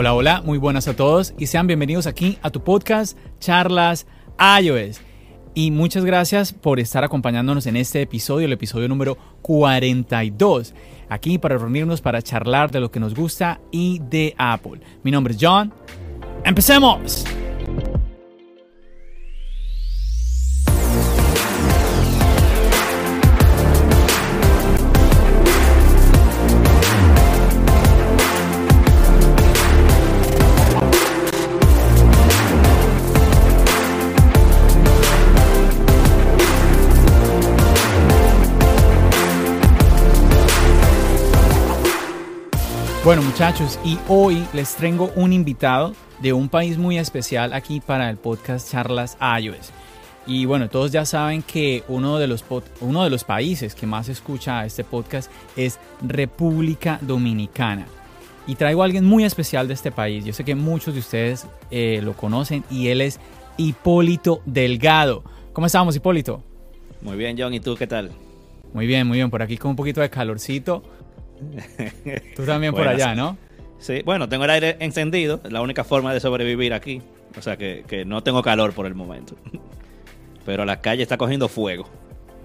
Hola, hola, muy buenas a todos y sean bienvenidos aquí a tu podcast Charlas iOS. Y muchas gracias por estar acompañándonos en este episodio, el episodio número 42. Aquí para reunirnos para charlar de lo que nos gusta y de Apple. Mi nombre es John. ¡Empecemos! Bueno muchachos, y hoy les traigo un invitado de un país muy especial aquí para el podcast Charlas iOS. Y bueno, todos ya saben que uno de los, uno de los países que más escucha este podcast es República Dominicana. Y traigo a alguien muy especial de este país. Yo sé que muchos de ustedes eh, lo conocen y él es Hipólito Delgado. ¿Cómo estamos, Hipólito? Muy bien, John. ¿Y tú qué tal? Muy bien, muy bien. Por aquí con un poquito de calorcito Tú también por allá, ¿no? Sí, bueno, tengo el aire encendido, la única forma de sobrevivir aquí. O sea que, no tengo calor por el momento. Pero la calle está cogiendo fuego.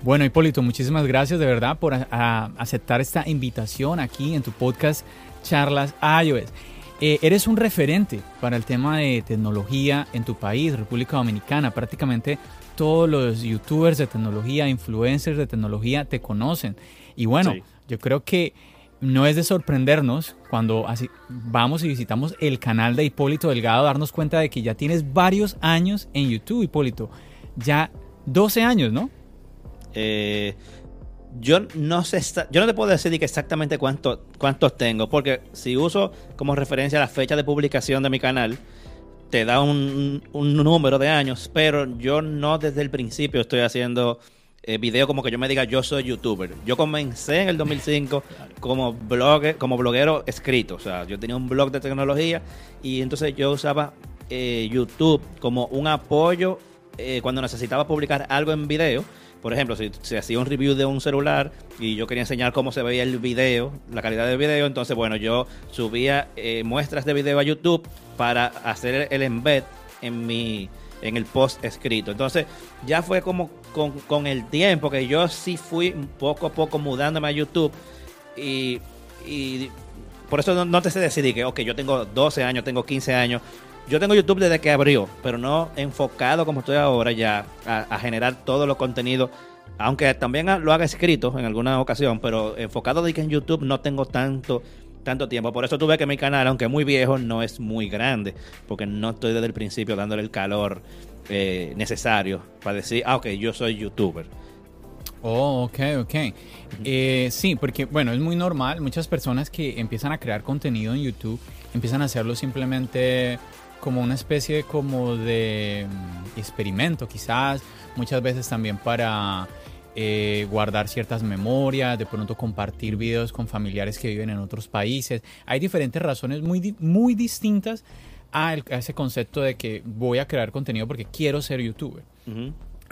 Bueno, Hipólito, muchísimas gracias de verdad por aceptar esta invitación aquí en tu podcast Charlas iOS. Eh, eres un referente para el tema de tecnología en tu país, República Dominicana. Prácticamente todos los youtubers de tecnología, influencers de tecnología te conocen. Y bueno, yo creo que no es de sorprendernos cuando vamos y visitamos el canal de Hipólito Delgado, darnos cuenta de que ya tienes varios años en YouTube, Hipólito. Ya 12 años, ¿no? Eh, yo no sé, yo no te puedo decir exactamente cuántos tengo, porque si uso como referencia la fecha de publicación de mi canal, te da un número de años, pero yo no desde el principio estoy haciendo eh, video como que yo me diga yo soy youtuber. Yo comencé en el 2005 como blogger, como bloguero escrito. O sea, yo tenía un blog de tecnología y entonces yo usaba eh, YouTube como un apoyo eh, cuando necesitaba publicar algo en video. Por ejemplo, si se hacía un review de un celular y yo quería enseñar cómo se veía el video, la calidad del video, entonces, bueno, yo subía muestras de video a YouTube para hacer el embed en mi en el post escrito. Entonces, ya fue como con, el tiempo que yo sí fui poco a poco mudándome a YouTube y, por eso no, te sé decidir que, ok, yo tengo 12 años, tengo 15 años. Yo tengo YouTube desde que abrió, pero no enfocado como estoy ahora ya a, generar todo los contenidos aunque también lo haga escrito en alguna ocasión, pero enfocado de que en YouTube no tengo tanto tanto tiempo. Por eso tuve que mi canal, aunque muy viejo, no es muy grande, porque no estoy desde el principio dándole el calor eh, necesario para decir, ah, ok, yo soy youtuber. Oh, ok, ok. Eh, sí, porque bueno, es muy normal. Muchas personas que empiezan a crear contenido en YouTube empiezan a hacerlo simplemente como una especie como de mm, experimento, quizás. Muchas veces también para eh, guardar ciertas memorias, de pronto compartir videos con familiares que viven en otros países. Hay diferentes razones muy, muy distintas a, ese concepto de que voy a crear contenido porque quiero ser youtuber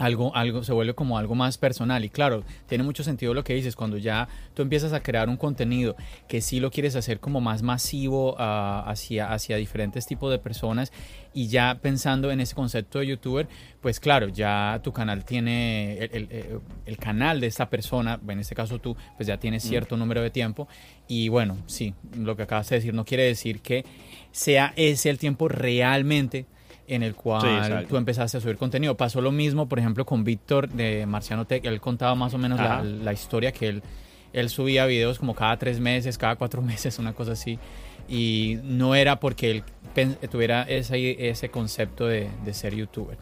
algo, algo se vuelve como algo más personal. Y claro, tiene mucho sentido lo que dices, cuando ya tú empiezas a crear un contenido que sí lo quieres hacer como más masivo ah, hacia, hacia diferentes tipos de personas y ya pensando en ese concepto de youtuber, pues claro, ya tu canal tiene, el, el, canal de esta persona, en este caso tú, pues ya tiene cierto número de tiempo. Y bueno, sí, lo que acabas de decir no quiere decir que sea ese el tiempo realmente en el cual tú empezaste a subir contenido. Pasó lo mismo, por ejemplo, con Víctor de Marciano Tech. Él contaba más o menos la, historia que él, él subía videos como cada tres meses, cada cuatro meses, una cosa así. Y no era porque él tuviera ese, ese concepto de, ser youtuber.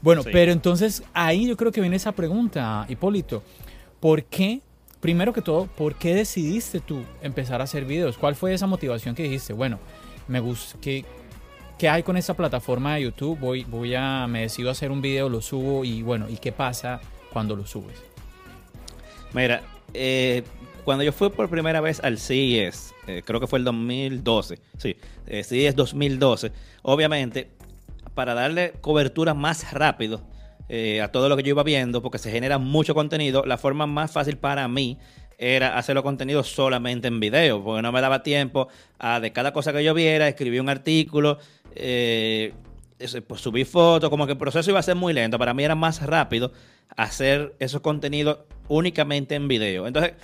Bueno, pero entonces ahí yo creo que viene esa pregunta, Hipólito. ¿Por qué, primero que todo, por qué decidiste tú empezar a hacer videos? ¿Cuál fue esa motivación que dijiste? Bueno, me gusta, que ¿qué hay con esta plataforma de YouTube? Voy, voy a, me decido hacer un video, lo subo y bueno, ¿y qué pasa cuando lo subes? Mira, eh, cuando yo fui por primera vez al CES, eh, creo que fue el 2012, sí, eh, CES 2012, obviamente, para darle cobertura más rápido a todo lo que yo iba viendo, porque se genera mucho contenido, la forma más fácil para mí era hacer los contenidos solamente en video, porque no me daba tiempo a de cada cosa que yo viera, escribir un artículo, eh, pues, subir fotos, como que el proceso iba a ser muy lento. Para mí era más rápido hacer esos contenidos únicamente en video. Entonces,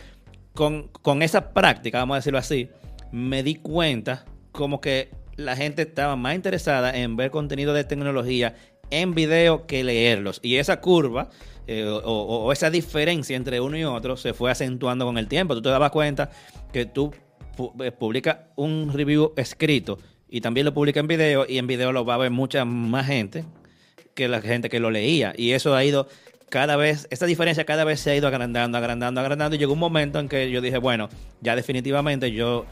con, con esa práctica, vamos a decirlo así, me di cuenta como que la gente estaba más interesada en ver contenido de tecnología en video que leerlos. Y esa curva eh, o, esa diferencia entre uno y otro se fue acentuando con el tiempo. Tú te dabas cuenta que tú eh, publicas un review escrito y también lo publicas en video y en video lo va a ver mucha más gente que la gente que lo leía. Y eso ha ido cada vez, esta diferencia cada vez se ha ido agrandando, agrandando, agrandando. Y llegó un momento en que yo dije, bueno, ya definitivamente yo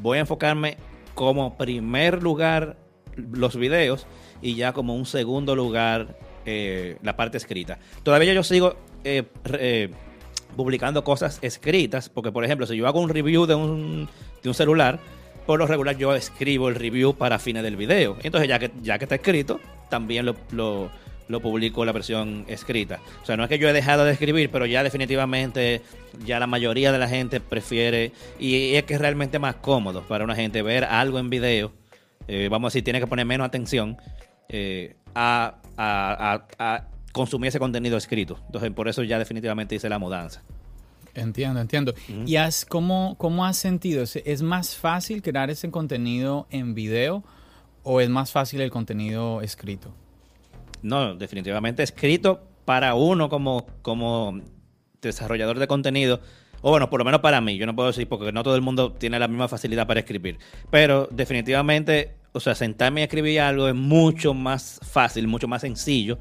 voy a enfocarme como primer lugar los videos y ya como un segundo lugar eh, la parte escrita. Todavía yo sigo eh, eh, publicando cosas escritas, porque por ejemplo, si yo hago un review de un, de un celular, por lo regular yo escribo el review para fines del video. Entonces ya que, ya que está escrito, también lo, lo, publico la versión escrita. O sea, no es que yo he dejado de escribir, pero ya definitivamente ya la mayoría de la gente prefiere y es que es realmente más cómodo para una gente ver algo en video. Vamos a decir, tiene que poner menos atención a, consumir ese contenido escrito. Entonces, por eso ya definitivamente hice la mudanza. Entiendo, entiendo. ¿Y has, cómo, cómo has sentido? ¿Es más fácil crear ese contenido en video o es más fácil el contenido escrito? No, definitivamente escrito para uno como, como desarrollador de contenido. O bueno, por lo menos para mí, yo no puedo decir porque no todo el mundo tiene la misma facilidad para escribir. Pero definitivamente, o sea, sentarme y escribir algo es mucho más fácil, mucho más sencillo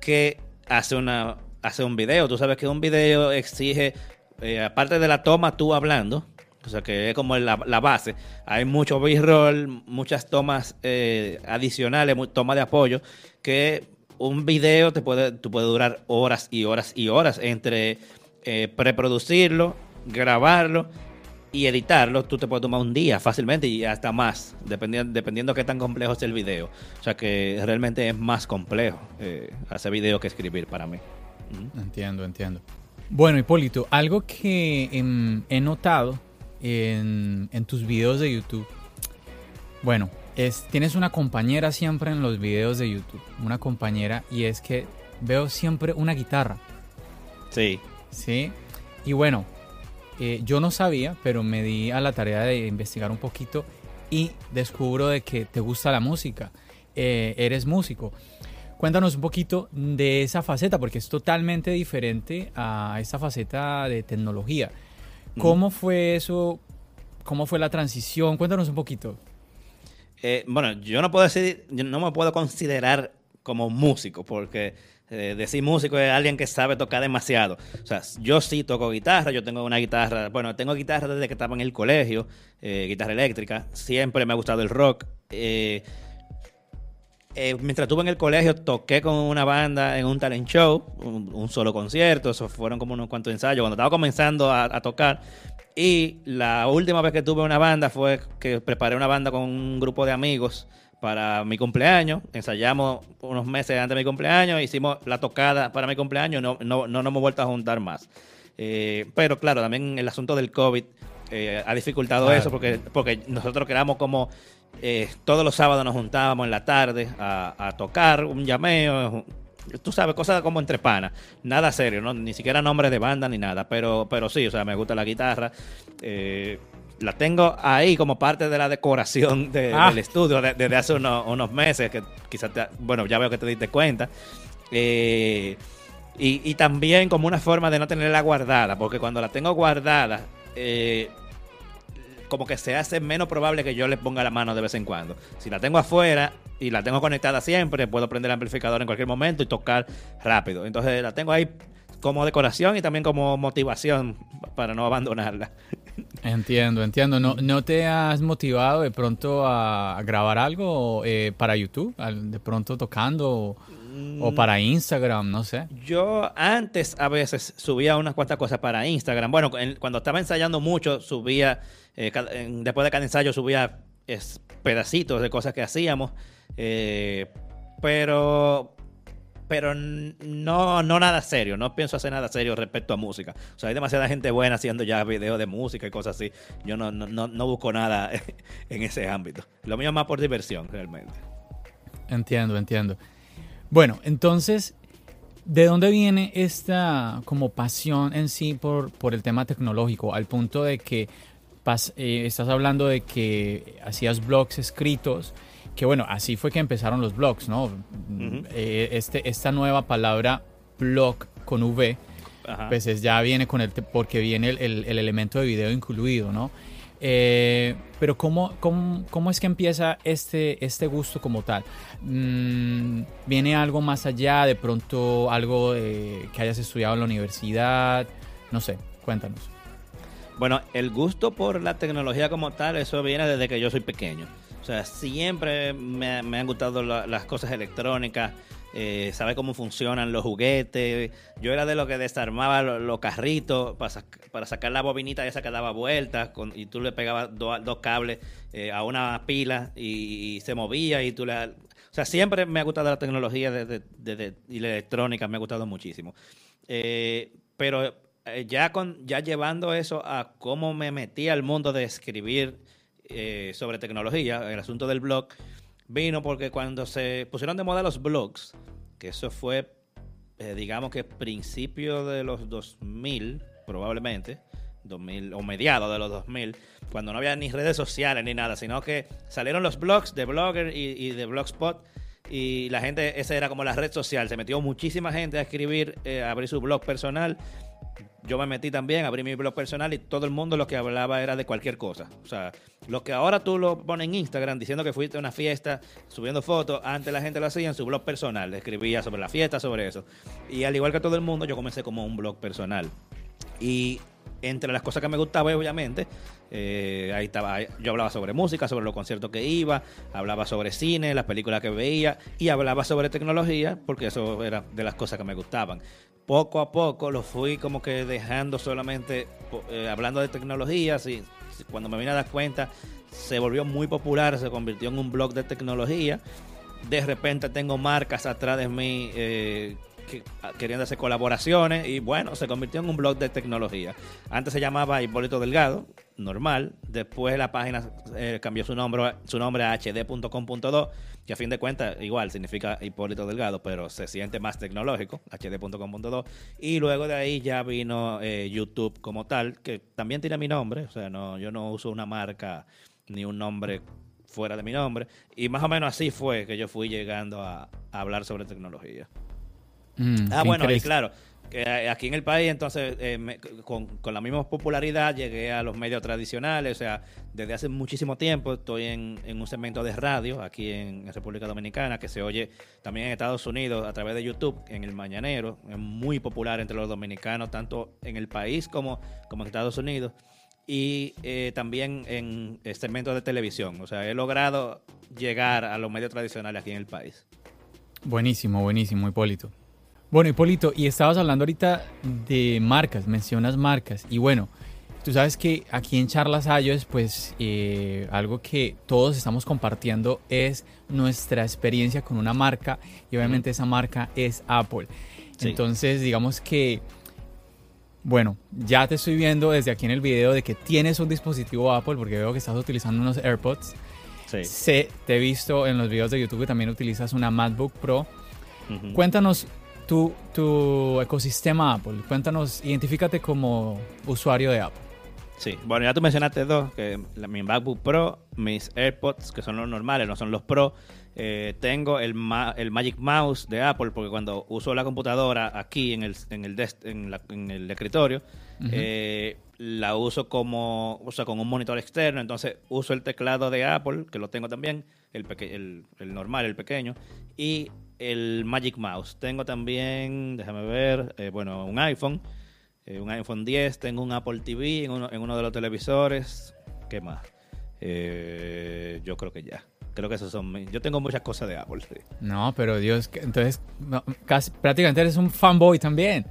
que hacer, una, hacer un video. Tú sabes que un video exige, eh, aparte de la toma, tú hablando, o sea que es como la, base. Hay mucho b-roll, muchas tomas eh, adicionales, tomas de apoyo, que un video te puede, puede durar horas y horas y horas entre eh, preproducirlo, grabarlo y editarlo. Tú te puedes tomar un día fácilmente y hasta más, dependiendo, dependiendo qué tan complejo es el video. O sea que realmente es más complejo eh, hacer video que escribir para mí. Entiendo, entiendo. Bueno, Hipólito, algo que em, he notado en, en tus videos de YouTube. Bueno, tienes una compañera siempre en los videos de YouTube, una compañera, y es que veo siempre una guitarra. Sí. Sí. Y bueno, eh, yo no sabía, pero me di a la tarea de investigar un poquito y descubro de que te gusta la música, eh, eres músico. Cuéntanos un poquito de esa faceta, porque es totalmente diferente a esa faceta de tecnología. ¿Cómo fue eso? ¿Cómo fue la transición? Cuéntanos un poquito. Eh, bueno, yo no puedo decir, yo no me puedo considerar como músico, porque eh, decir músico es alguien que sabe tocar demasiado. O sea, yo sí toco guitarra, yo tengo una guitarra, bueno, tengo guitarra desde que estaba en el colegio, eh, guitarra eléctrica, siempre me ha gustado el rock. mientras estuve en el colegio, toqué con una banda en un talent show, un, solo concierto, eso fueron como unos cuantos ensayos. Cuando estaba comenzando a tocar, y la última vez que tuve una banda fue que preparé una banda con un grupo de amigos para mi cumpleaños. Ensayamos unos meses antes de mi cumpleaños, hicimos la tocada para mi cumpleaños, no, no, no nos hemos vuelto a juntar más. Eh, pero claro, también el asunto del COVID eh, ha dificultado eso porque, porque nosotros quedamos como eh, todos los sábados nos juntábamos en la tarde a, a tocar un llameo, tú sabes, cosas como entre panas, nada serio, ¿no? ni siquiera nombre de banda ni nada, pero, pero sí, o sea, me gusta la guitarra. Eh, la tengo ahí como parte de la decoración ah. del estudio desde hace unos, meses, que quizás, bueno, ya veo que te diste cuenta. Eh, y, y, también como una forma de no tenerla guardada, porque cuando la tengo guardada, eh, como que se hace menos probable que yo le ponga la mano de vez en cuando. Si la tengo afuera y la tengo conectada siempre, puedo prender el amplificador en cualquier momento y tocar rápido. Entonces la tengo ahí como decoración y también como motivación para no abandonarla. Entiendo, entiendo. ¿No, no te has motivado de pronto a grabar algo eh, para YouTube? De pronto tocando o, para Instagram, no sé. Yo antes a veces subía unas cuantas cosas para Instagram. Bueno, cuando estaba ensayando mucho, subía eh, después de cada ensayo subía pedacitos de cosas que hacíamos. Eh, pero pero no, no nada serio, no pienso hacer nada serio respecto a música. O sea, hay demasiada gente buena haciendo ya videos de música y cosas así. Yo no, no, no busco nada en ese ámbito. Lo mío es más por diversión, realmente. Entiendo, entiendo. Bueno, entonces, ¿de dónde viene esta como pasión en sí por, por el tema tecnológico? Al punto de que eh, estás hablando de que hacías blogs escritos, que bueno, así fue que empezaron los blogs, ¿no? Eh, este, esta nueva palabra blog con V, pues ya viene con el, porque viene el, elemento de video incluido, ¿no? Eh, pero ¿cómo, cómo, es que empieza este, este gusto como tal? Mm, ¿Viene algo más allá? ¿De pronto algo que hayas estudiado en la universidad? No sé, cuéntanos. Bueno, el gusto por la tecnología como tal, eso viene desde que yo soy pequeño. Sea, siempre me, han gustado las cosas electrónicas, eh, cómo funcionan los juguetes. Yo era de lo que desarmaba los, carritos para, sacar la bobinita esa que daba vueltas y tú le pegabas dos cables eh, a una pila y, se movía y tú le... O sea, siempre me ha gustado la tecnología y la electrónica, me ha gustado muchísimo. Eh, pero eh, ya, con, ya llevando eso a cómo me metí al mundo de escribir eh, sobre tecnología, el asunto del blog, vino porque cuando se pusieron de moda los blogs, que eso fue, eh, digamos que principio de los 2000, probablemente, 2000 o mediados de los 2000, cuando no había ni redes sociales ni nada, sino que salieron los blogs de Blogger y, de Blogspot y la gente, esa era como la red social, se metió muchísima gente a escribir, a abrir su blog personal yo me metí también, abrí mi blog personal y todo el mundo lo que hablaba era de cualquier cosa. O sea, lo que ahora tú lo pones en Instagram diciendo que fuiste a una fiesta, subiendo fotos, antes la gente lo hacía en su blog personal, escribía sobre la fiesta, sobre eso. Y al igual que todo el mundo, yo comencé como un blog personal. Y entre las cosas que me gustaba, obviamente, eh, ahí estaba, yo hablaba sobre música, sobre los conciertos que iba, hablaba sobre cine, las películas que veía y hablaba sobre tecnología, porque eso era de las cosas que me gustaban poco a poco lo fui como que dejando solamente eh, hablando de tecnologías y cuando me vine a dar cuenta se volvió muy popular, se convirtió en un blog de tecnología. De repente tengo marcas atrás de mí eh, queriendo hacer colaboraciones y bueno, se convirtió en un blog de tecnología. Antes se llamaba Hipólito Delgado, normal. Después la página eh, cambió su nombre, su nombre a hd.com.do que a fin de cuentas igual significa Hipólito Delgado, pero se siente más tecnológico, hd.com.do. Y luego de ahí ya vino eh, YouTube como tal, que también tiene mi nombre, o sea, no, yo no uso una marca ni un nombre fuera de mi nombre. Y más o menos así fue que yo fui llegando a, hablar sobre tecnología. Mm, ah, bueno, y claro, aquí en el país, entonces, eh, con, la misma popularidad llegué a los medios tradicionales, o sea, desde hace muchísimo tiempo estoy en, un segmento de radio aquí en, República Dominicana que se oye también en Estados Unidos a través de YouTube, en el Mañanero, es muy popular entre los dominicanos, tanto en el país como, como en Estados Unidos, y eh, también en segmentos de televisión, o sea, he logrado llegar a los medios tradicionales aquí en el país. Buenísimo, buenísimo, Hipólito. Bueno, Hipólito, y estabas hablando ahorita de marcas, mencionas marcas. Y bueno, tú sabes que aquí en Charlas Ayos, pues eh, algo que todos estamos compartiendo es nuestra experiencia con una marca. Y obviamente esa marca es Apple. Entonces, digamos que, bueno, ya te estoy viendo desde aquí en el video de que tienes un dispositivo Apple, porque veo que estás utilizando unos AirPods. Sí. te he visto en los videos de YouTube que también utilizas una MacBook Pro. Cuéntanos tu, ecosistema Apple. Cuéntanos, identifícate como usuario de Apple. Sí, bueno, ya tú mencionaste dos, que mi MacBook Pro, mis AirPods, que son los normales, no son los Pro. Eh, tengo el, el Magic Mouse de Apple, porque cuando uso la computadora aquí en el, en el, en, el escritorio, eh, la uso como, o sea, con un monitor externo, entonces uso el teclado de Apple, que lo tengo también, el, el, el normal, el pequeño, y el Magic Mouse. Tengo también, déjame ver, eh, bueno, un iPhone, eh, un iPhone 10, tengo un Apple TV en uno, en uno de los televisores. ¿Qué más? Eh, yo creo que ya. Creo que esos son Yo tengo muchas cosas de Apple. No, pero Dios, entonces casi, prácticamente eres un fanboy también.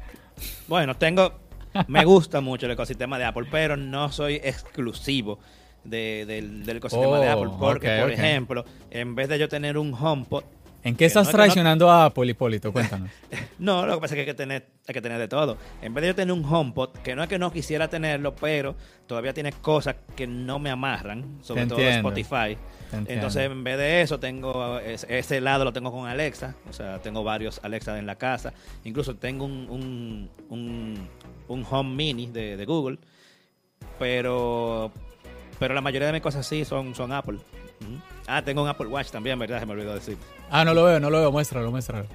Bueno, tengo... me gusta mucho el ecosistema de Apple, pero no soy exclusivo del, ecosistema de oh, Apple. Porque, por ejemplo, en vez de yo tener un HomePod, ¿En qué estás traicionando a Apple, Hipólito? Cuéntanos. no, lo que pasa es que hay que, tener, hay que tener de todo. En vez de yo tener un HomePod, que no es que no quisiera tenerlo, pero todavía tiene cosas que no me amarran, sobre todo Spotify. Entonces, en vez de eso, tengo ese lado lo tengo con Alexa. O sea, tengo varios Alexa en la casa. Incluso tengo un, un, Home Mini de, Google. Pero, pero la mayoría de mis cosas sí son, son Apple. Ah, tengo un Apple Watch también, ¿verdad? Se me olvidó decir. Ah, no lo veo, no lo veo. Muéstralo, muéstralo.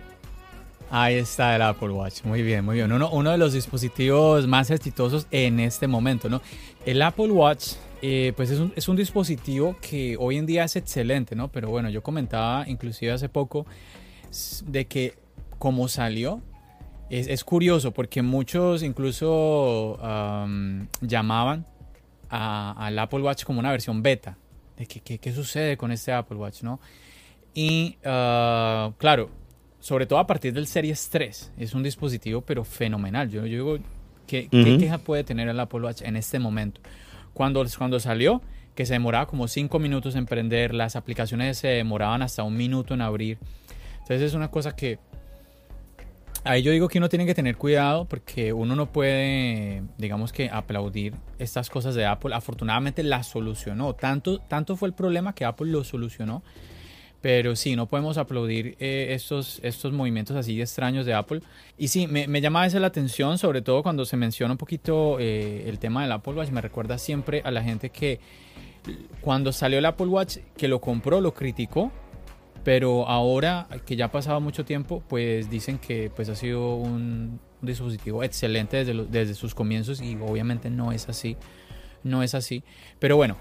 Ahí está el Apple Watch. Muy bien, muy bien. Uno, uno de los dispositivos más exitosos en este momento, ¿no? El Apple Watch, eh, pues es un, es un, dispositivo que hoy en día es excelente, ¿no? Pero bueno, yo comentaba inclusive hace poco de que como salió, es, es curioso porque muchos incluso llamaban al Apple Watch como una versión beta de qué, qué, sucede con este Apple Watch, ¿no? Y ah, claro, sobre todo a partir del Series 3, es un dispositivo pero fenomenal. Yo, yo digo, ¿qué, queja puede tener el Apple Watch en este momento? Cuando, cuando salió, que se demoraba como 5 minutos en prender, las aplicaciones se demoraban hasta un minuto en abrir. Entonces es una cosa que Ahí yo digo que uno tiene que tener cuidado porque uno no puede, digamos que, aplaudir estas cosas de Apple. Afortunadamente la solucionó. Tanto, tanto fue el problema que Apple lo solucionó. Pero sí, no podemos aplaudir eh, estos, estos movimientos así extraños de Apple. Y sí, me, me llama a veces la atención, sobre todo cuando se menciona un poquito eh, el tema del Apple Watch. Me recuerda siempre a la gente que cuando salió el Apple Watch, que lo compró, lo criticó pero ahora que ya ha pasado mucho tiempo, pues dicen que pues ha sido un, dispositivo excelente desde, desde sus comienzos y obviamente no es así. No es así. Pero bueno,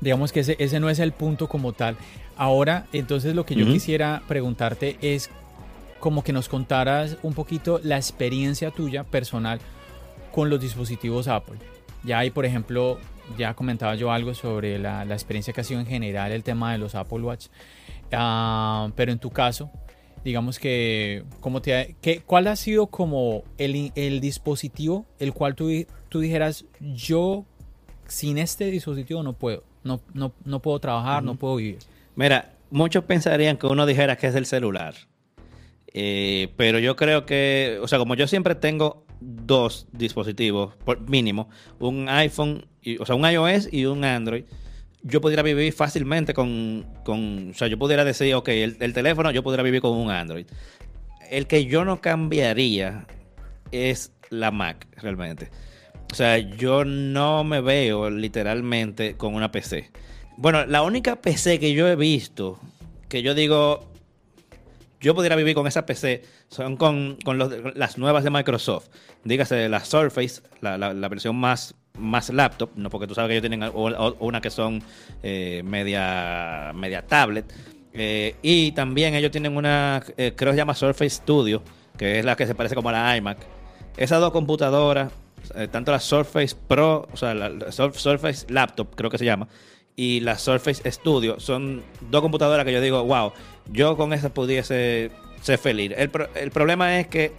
digamos que ese, ese no es el punto como tal. Ahora, entonces lo que yo quisiera preguntarte es como que nos contaras un poquito la experiencia tuya personal con los dispositivos Apple. Ya hay, por ejemplo, ya comentaba yo algo sobre la, la experiencia que ha sido en general el tema de los Apple Watch. Ah, pero en tu caso, digamos que, ¿cómo te, qué, ¿cuál ha sido como el, el dispositivo el cual tú, tú, dijeras, yo sin este dispositivo no puedo, no, no, no puedo trabajar, no puedo vivir? Mira, muchos pensarían que uno dijera que es el celular. Eh, pero yo creo que, o sea, como yo siempre tengo dos dispositivos, por mínimo, un iPhone, y, o sea, un iOS y un Android, yo pudiera vivir fácilmente con, con o sea, yo pudiera decir, ok, el, teléfono yo pudiera vivir con un Android. El que yo no cambiaría es la Mac, realmente. O sea, yo no me veo literalmente con una PC. Bueno, la única PC que yo he visto, que yo digo, yo pudiera vivir con esa PC, son con, las nuevas de Microsoft. Dígase la Surface, la, la versión más más laptop, no porque tú sabes que ellos tienen una que son eh, media, media tablet. Eh, y también ellos tienen una, eh, creo que se llama Surface Studio, que es la que se parece como a la iMac. Esas dos computadoras, tanto la Surface Pro, o sea, la, Surface Laptop, creo que se llama, y la Surface Studio, son dos computadoras que yo digo, wow, yo con esas pudiese ser feliz. El, el problema es que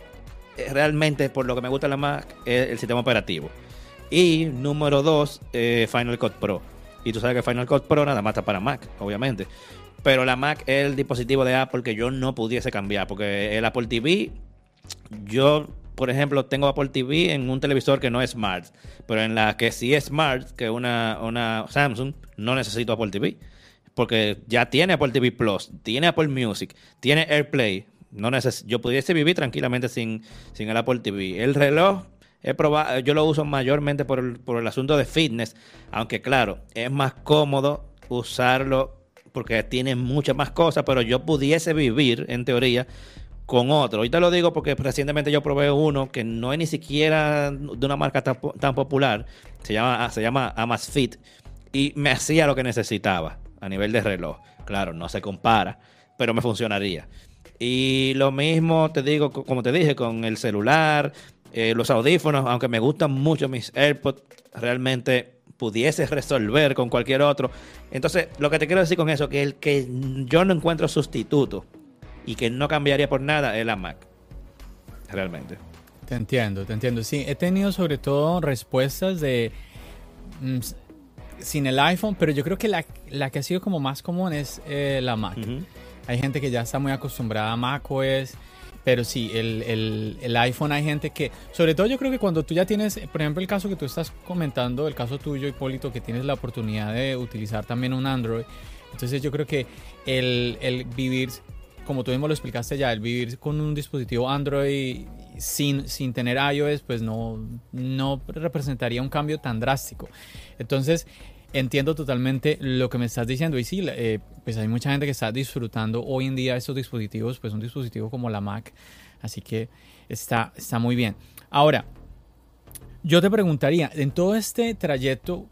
realmente, por lo que me gusta la Mac, es el sistema operativo. Y número dos, eh, Final Cut Pro. Y tú sabes que Final Cut Pro nada más está para Mac, obviamente. Pero la Mac es el dispositivo de Apple que yo no pudiese cambiar. Porque el Apple TV, yo, por ejemplo, tengo Apple TV en un televisor que no es Smart. Pero en la que sí es Smart, que una, una Samsung, no necesito Apple TV. Porque ya tiene Apple TV Plus, tiene Apple Music, tiene AirPlay. No yo pudiese vivir tranquilamente sin, sin el Apple TV. El reloj probado, yo lo uso mayormente por el, por el asunto de fitness, aunque claro, es más cómodo usarlo porque tiene muchas más cosas, pero yo pudiese vivir, en teoría, con otro. Ahorita lo digo porque recientemente yo probé uno que no es ni siquiera de una marca tan, popular, se llama, se llama Amazfit, y me hacía lo que necesitaba a nivel de reloj. Claro, no se compara, pero me funcionaría. Y lo mismo te digo, como te dije, con el celular, eh, los audífonos, aunque me gustan mucho mis AirPods, realmente pudiese resolver con cualquier otro. Entonces, lo que te quiero decir con eso, que el que yo no encuentro sustituto y que no cambiaría por nada es la Mac. Realmente. Te entiendo, te entiendo. Sí, he tenido sobre todo respuestas de... Mm, sin el iPhone, pero yo creo que la, que ha sido como más común es eh, la Mac. hay gente que ya está muy acostumbrada a macOS. Pero sí, el, el, el, iPhone hay gente que, sobre todo yo creo que cuando tú ya tienes, por ejemplo, el caso que tú estás comentando, el caso tuyo, Hipólito, que tienes la oportunidad de utilizar también un Android, entonces yo creo que el, el vivir, como tú mismo lo explicaste ya, el vivir con un dispositivo Android sin, sin tener iOS, pues no, no representaría un cambio tan drástico. Entonces, entiendo totalmente lo que me estás diciendo y sí, eh, pues hay mucha gente que está disfrutando hoy en día estos dispositivos, pues un dispositivo como la Mac, así que está, está muy bien. Ahora, yo te preguntaría, en todo este trayecto,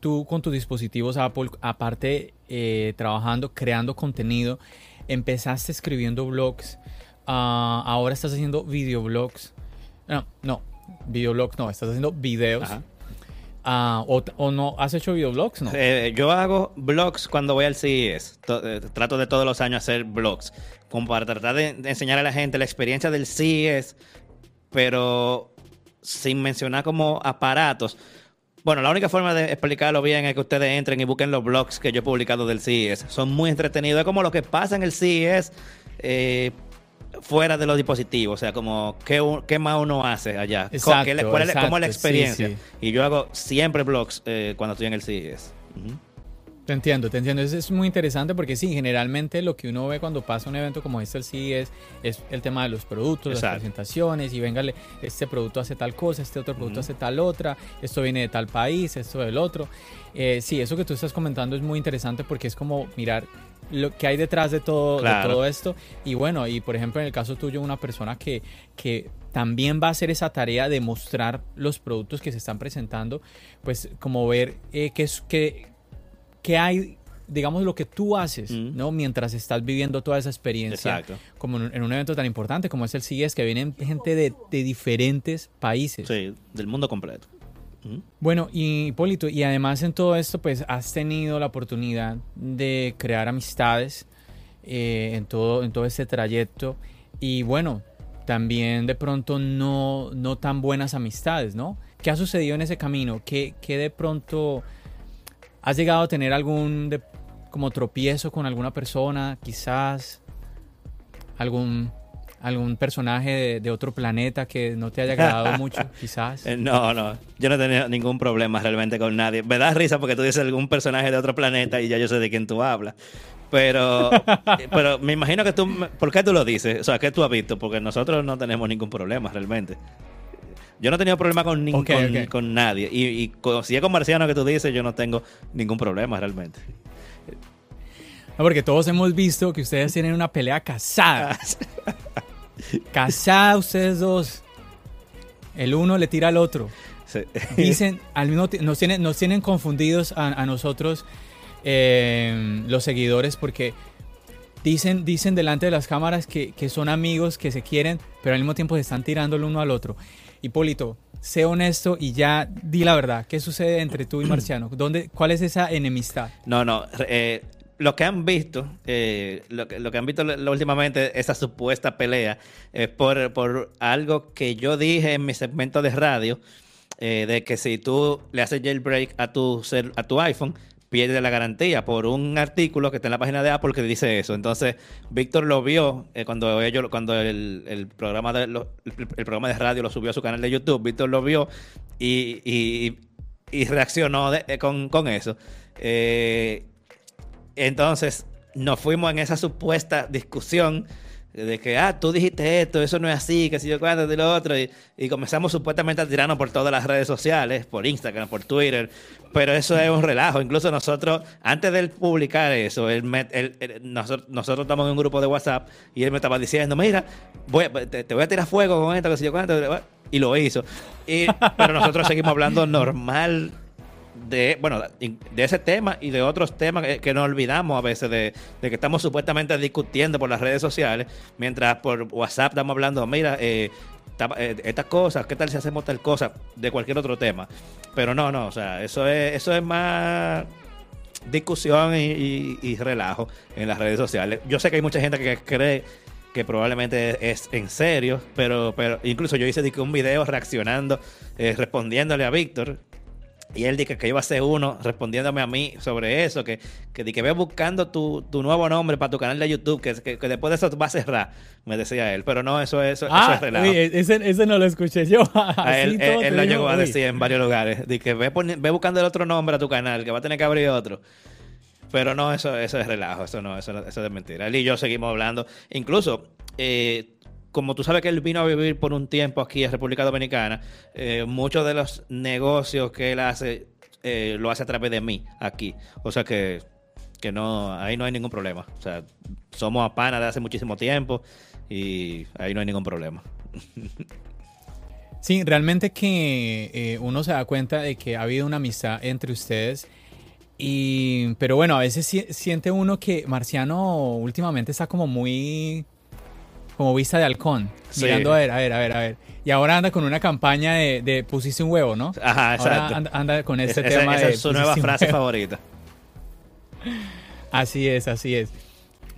tú con tus dispositivos Apple, aparte eh, trabajando, creando contenido, empezaste escribiendo blogs, ah, ahora estás haciendo videoblogs, no, no, videoblogs no, estás haciendo videos. Ah, o, no has hecho videoblogs? No? Eh, yo hago blogs cuando voy al CES. Eh, trato de todos los años hacer blogs. Como para tratar de, enseñar a la gente la experiencia del CES, pero sin mencionar como aparatos. Bueno, la única forma de explicarlo bien es que ustedes entren y busquen los blogs que yo he publicado del CES. Son muy entretenidos. Es como lo que pasa en el CES. Eh, fuera de los dispositivos, o sea, como qué, qué más uno hace allá, exacto, ¿Cómo es la experiencia. Y yo hago siempre blogs eh, cuando estoy en el CES. Te entiendo, te entiendo. Eso es muy interesante porque sí, generalmente lo que uno ve cuando pasa un evento como este, el CES, es el tema de los productos, las presentaciones, y véngale, este producto hace tal cosa, este otro producto hace tal otra, esto viene de tal país, esto del otro. Eh, sí, eso que tú estás comentando es muy interesante porque es como mirar lo que hay detrás de todo, todo esto. Y bueno, y por ejemplo, en el caso tuyo, una persona que, que también va a hacer esa tarea de mostrar los productos que se están presentando, pues como ver eh, qué, es, qué, qué hay digamos lo que tú haces, mm. ¿no? Mientras estás viviendo toda esa experiencia, como en un evento tan importante como es el CIES, que vienen gente de, de diferentes países. Sí, del mundo completo. Bueno, y Hipólito, y además en todo esto, pues has tenido la oportunidad de crear amistades eh, en, todo, en todo este trayecto. Y bueno, también de pronto no, no tan buenas amistades, ¿no? ¿Qué ha sucedido en ese camino? ¿Qué, qué de pronto has llegado a tener algún como tropiezo con alguna persona, quizás? ¿Algún algún personaje de, otro planeta que no te haya agradado mucho, quizás? Eh, no, no, yo no he tenido ningún problema realmente con nadie. Me da risa porque tú dices algún personaje de otro planeta y ya yo sé de quién tú hablas. Pero, pero me imagino que tú, ¿por qué tú lo dices? O sea, ¿qué tú has visto? Porque nosotros no tenemos ningún problema realmente. Yo no he tenido problema con, con, nadie. Y, y si es con Marciano que tú dices, yo no tengo ningún problema realmente. No, porque todos hemos visto que ustedes tienen una pelea casada. Casada ustedes dos. El uno le tira al otro. Dicen, al mismo nos tienen, nos tienen confundidos a, nosotros eh, los seguidores porque dicen, dicen delante de las cámaras que, son amigos, que se quieren, pero al mismo tiempo se están tirando el uno al otro. Hipólito, sé honesto y ya di la verdad. ¿Qué sucede entre tú y Marciano? ¿Dónde, ¿Cuál es esa enemistad? No, no. Eh, lo que han visto, eh, lo, que han visto últimamente, esa supuesta pelea, es por, por, algo que yo dije en mi segmento de radio, eh, de que si tú le haces jailbreak a tu, a tu iPhone, pierde la garantía por un artículo que está en la página de Apple que dice eso. Entonces, Víctor lo vio eh, cuando ellos, cuando el, programa de el, programa de radio lo subió a su canal de YouTube. Víctor lo vio y, y, reaccionó con, con, eso. Eh, entonces nos fuimos en esa supuesta discusión de que, ah, tú dijiste esto, eso no es así, que si yo cuánto, de lo otro, y, comenzamos supuestamente a tirarnos por todas las redes sociales, por Instagram, por Twitter, pero eso es un relajo. Incluso nosotros, antes de publicar eso, nosotros, nosotros estamos en un grupo de WhatsApp y él me estaba diciendo, mira, voy, te, te, voy a tirar fuego con esto, que si yo cuánto, y lo hizo. Pero nosotros seguimos hablando normal de, bueno, de ese tema y de otros temas que, no olvidamos a veces de, que estamos supuestamente discutiendo por las redes sociales, mientras por WhatsApp estamos hablando, mira, eh, eh, estas cosas, ¿qué tal si hacemos tal cosa de cualquier otro tema? Pero no, no, o sea, eso es, eso es más discusión y, relajo en las redes sociales. Yo sé que hay mucha gente que cree que probablemente es en serio, pero, pero incluso yo hice un video reaccionando, eh, respondiéndole a Víctor, Y él dice que iba a ser uno respondiéndome a mí sobre eso, que, que, que ve buscando tu, tu, nuevo nombre para tu canal de YouTube, que, que, después de eso va a cerrar, me decía él. Pero no, eso, eso, ah, eso es relajo. ese, ese, no lo escuché yo. a él, él, él lo llegó a decir en varios lugares. Dice que ve, ve, buscando el otro nombre a tu canal, que va a tener que abrir otro. Pero no, eso, eso es relajo, eso no, eso, eso es mentira. Él y yo seguimos hablando. Incluso, eh, como tú sabes que él vino a vivir por un tiempo aquí en República Dominicana, eh, muchos de los negocios que él hace eh, lo hace a través de mí aquí. O sea que, que no, ahí no hay ningún problema. O sea, somos a pana de hace muchísimo tiempo y ahí no hay ningún problema. Sí, realmente que eh, uno se da cuenta de que ha habido una amistad entre ustedes. Y, pero bueno, a veces siente uno que Marciano últimamente está como muy como vista de halcón, sí. mirando a ver, a ver, a ver, a ver. Y ahora anda con una campaña de, de pusiste un huevo, ¿no? Ajá, exacto. Ahora anda, anda con este esa, tema esa de es su nueva frase huevo. favorita. Así es, así es.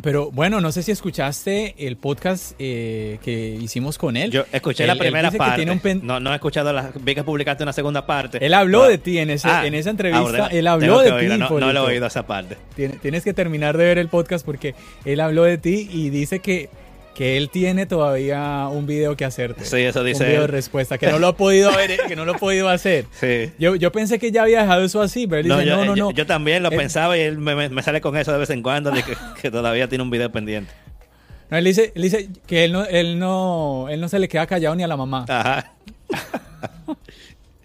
Pero bueno, no sé si escuchaste el podcast eh, que hicimos con él. Yo escuché él, la primera parte. Pen... No, no he escuchado la vi que publicaste una segunda parte. Él habló no. de ti en, ese, ah, en esa entrevista. él habló de ti. No, no lo he oído esa parte. Tienes, tienes que terminar de ver el podcast porque él habló de ti y dice que que él tiene todavía un video que hacerte. Sí, eso dice. Un video él. de respuesta, que no lo ha podido ver, que no lo ha podido hacer. Sí. Yo, yo pensé que ya había dejado eso así, pero él no, dice, yo, no, no, yo, no. Yo, también lo él, pensaba y él me, me, sale con eso de vez en cuando, de que, que todavía tiene un video pendiente. No, él dice, él dice que él no, él no, él no se le queda callado ni a la mamá. Ajá.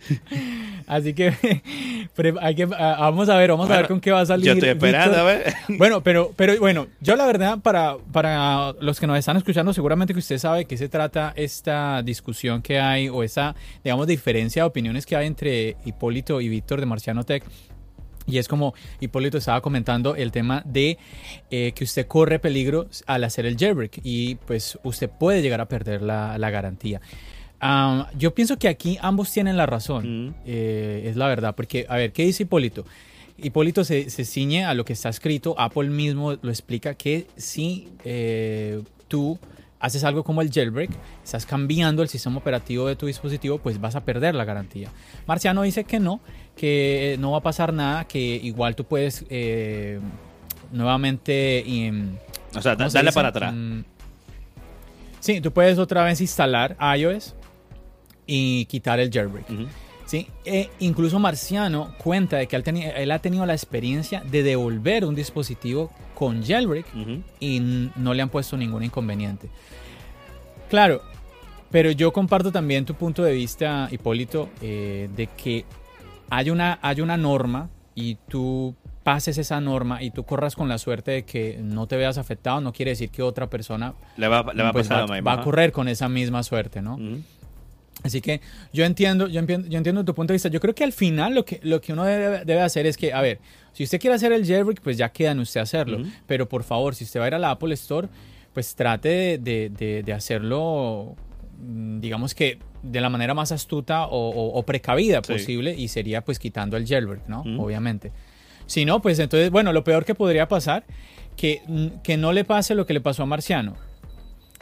Así que hay que vamos a ver, vamos bueno, a ver con qué va a salir. Yo estoy esperando, Víctor. a ver. Bueno, pero, pero bueno, yo la verdad, para, para los que nos están escuchando, seguramente que usted sabe de qué se trata esta discusión que hay o esa, digamos, diferencia de opiniones que hay entre Hipólito y Víctor de Marciano Tech. Y es como Hipólito estaba comentando el tema de eh, que usted corre peligro al hacer el jailbreak y pues usted puede llegar a perder la, la garantía. Um, yo pienso que aquí ambos tienen la razón, Mm. eh, es la verdad, porque, a ver, ¿qué dice Hipólito? Hipólito se, se ciñe a lo que está escrito, Apple mismo lo explica, que si eh, tú haces algo como el jailbreak, estás cambiando el sistema operativo de tu dispositivo, pues vas a perder la garantía. Marciano dice que no, que no va a pasar nada, que igual tú puedes eh, nuevamente... Y, o sea, ¿cómo se darle dice? para atrás. Mm, Sí, tú puedes otra vez instalar iOS y quitar el jailbreak. Uh -huh. ¿sí? E incluso Marciano cuenta de que él, él, ha tenido la experiencia de devolver un dispositivo con jailbreak uh -huh. y no le han puesto ningún inconveniente. Claro, pero yo comparto también tu punto de vista, Hipólito, eh, de que hay una, hay una norma y tú pases esa norma y tú corras con la suerte de que no te veas afectado, no quiere decir que otra persona le va, le va, pues, a, va, va, a correr con esa misma suerte, ¿no? Uh -huh. Así que yo entiendo, yo entiendo, yo entiendo tu punto de vista. Yo creo que al final lo que, lo que uno debe, debe, hacer es que, a ver, si usted quiere hacer el jailbreak, pues ya queda en usted hacerlo. Uh -huh. Pero por favor, si usted va a ir a la Apple Store, pues trate de, de, de, de hacerlo, mm, digamos que de la manera más astuta o, o, o precavida Sí. posible y sería pues quitando el jailbreak, ¿no? Uh -huh. Obviamente. Si no, pues entonces, bueno, lo peor que podría pasar, que, que no le pase lo que le pasó a Marciano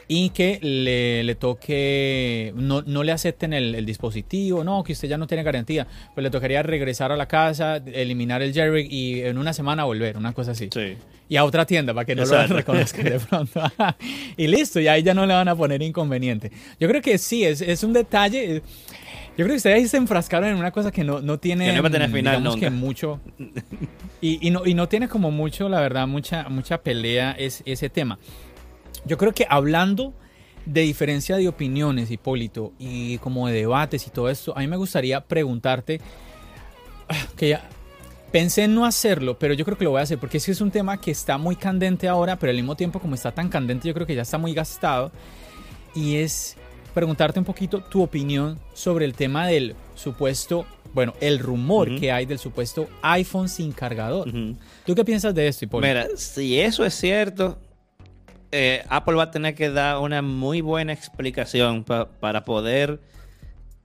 y que le, le toque, no, no, le acepten el, el, dispositivo, no, que usted ya no tiene garantía, pues le tocaría regresar a la casa, eliminar el jailbreak y en una semana volver, una cosa así. Sí. Y a otra tienda para que no Exacto. lo reconozcan de pronto. y listo, y ahí ya no le van a poner inconveniente. Yo creo que sí, es, es un detalle. Yo creo que ustedes ahí se enfrascaron en una cosa que no, no tiene. Que no va a tener final digamos nunca. que mucho. Y, y, no, y no tiene como mucho, la verdad, mucha, mucha pelea es, ese tema. Yo creo que hablando de diferencia de opiniones, Hipólito, y como de debates y todo esto, a mí me gustaría preguntarte, que ya pensé en no hacerlo, pero yo creo que lo voy a hacer, porque ese es un tema que está muy candente ahora, pero al mismo tiempo como está tan candente, yo creo que ya está muy gastado, y es preguntarte un poquito tu opinión sobre el tema del supuesto, bueno, el rumor uh -huh. que hay del supuesto iPhone sin cargador. Uh -huh. ¿Tú qué piensas de esto, Hipólito? Mira, si eso es cierto, eh, Apple va a tener que dar una muy buena explicación pa para poder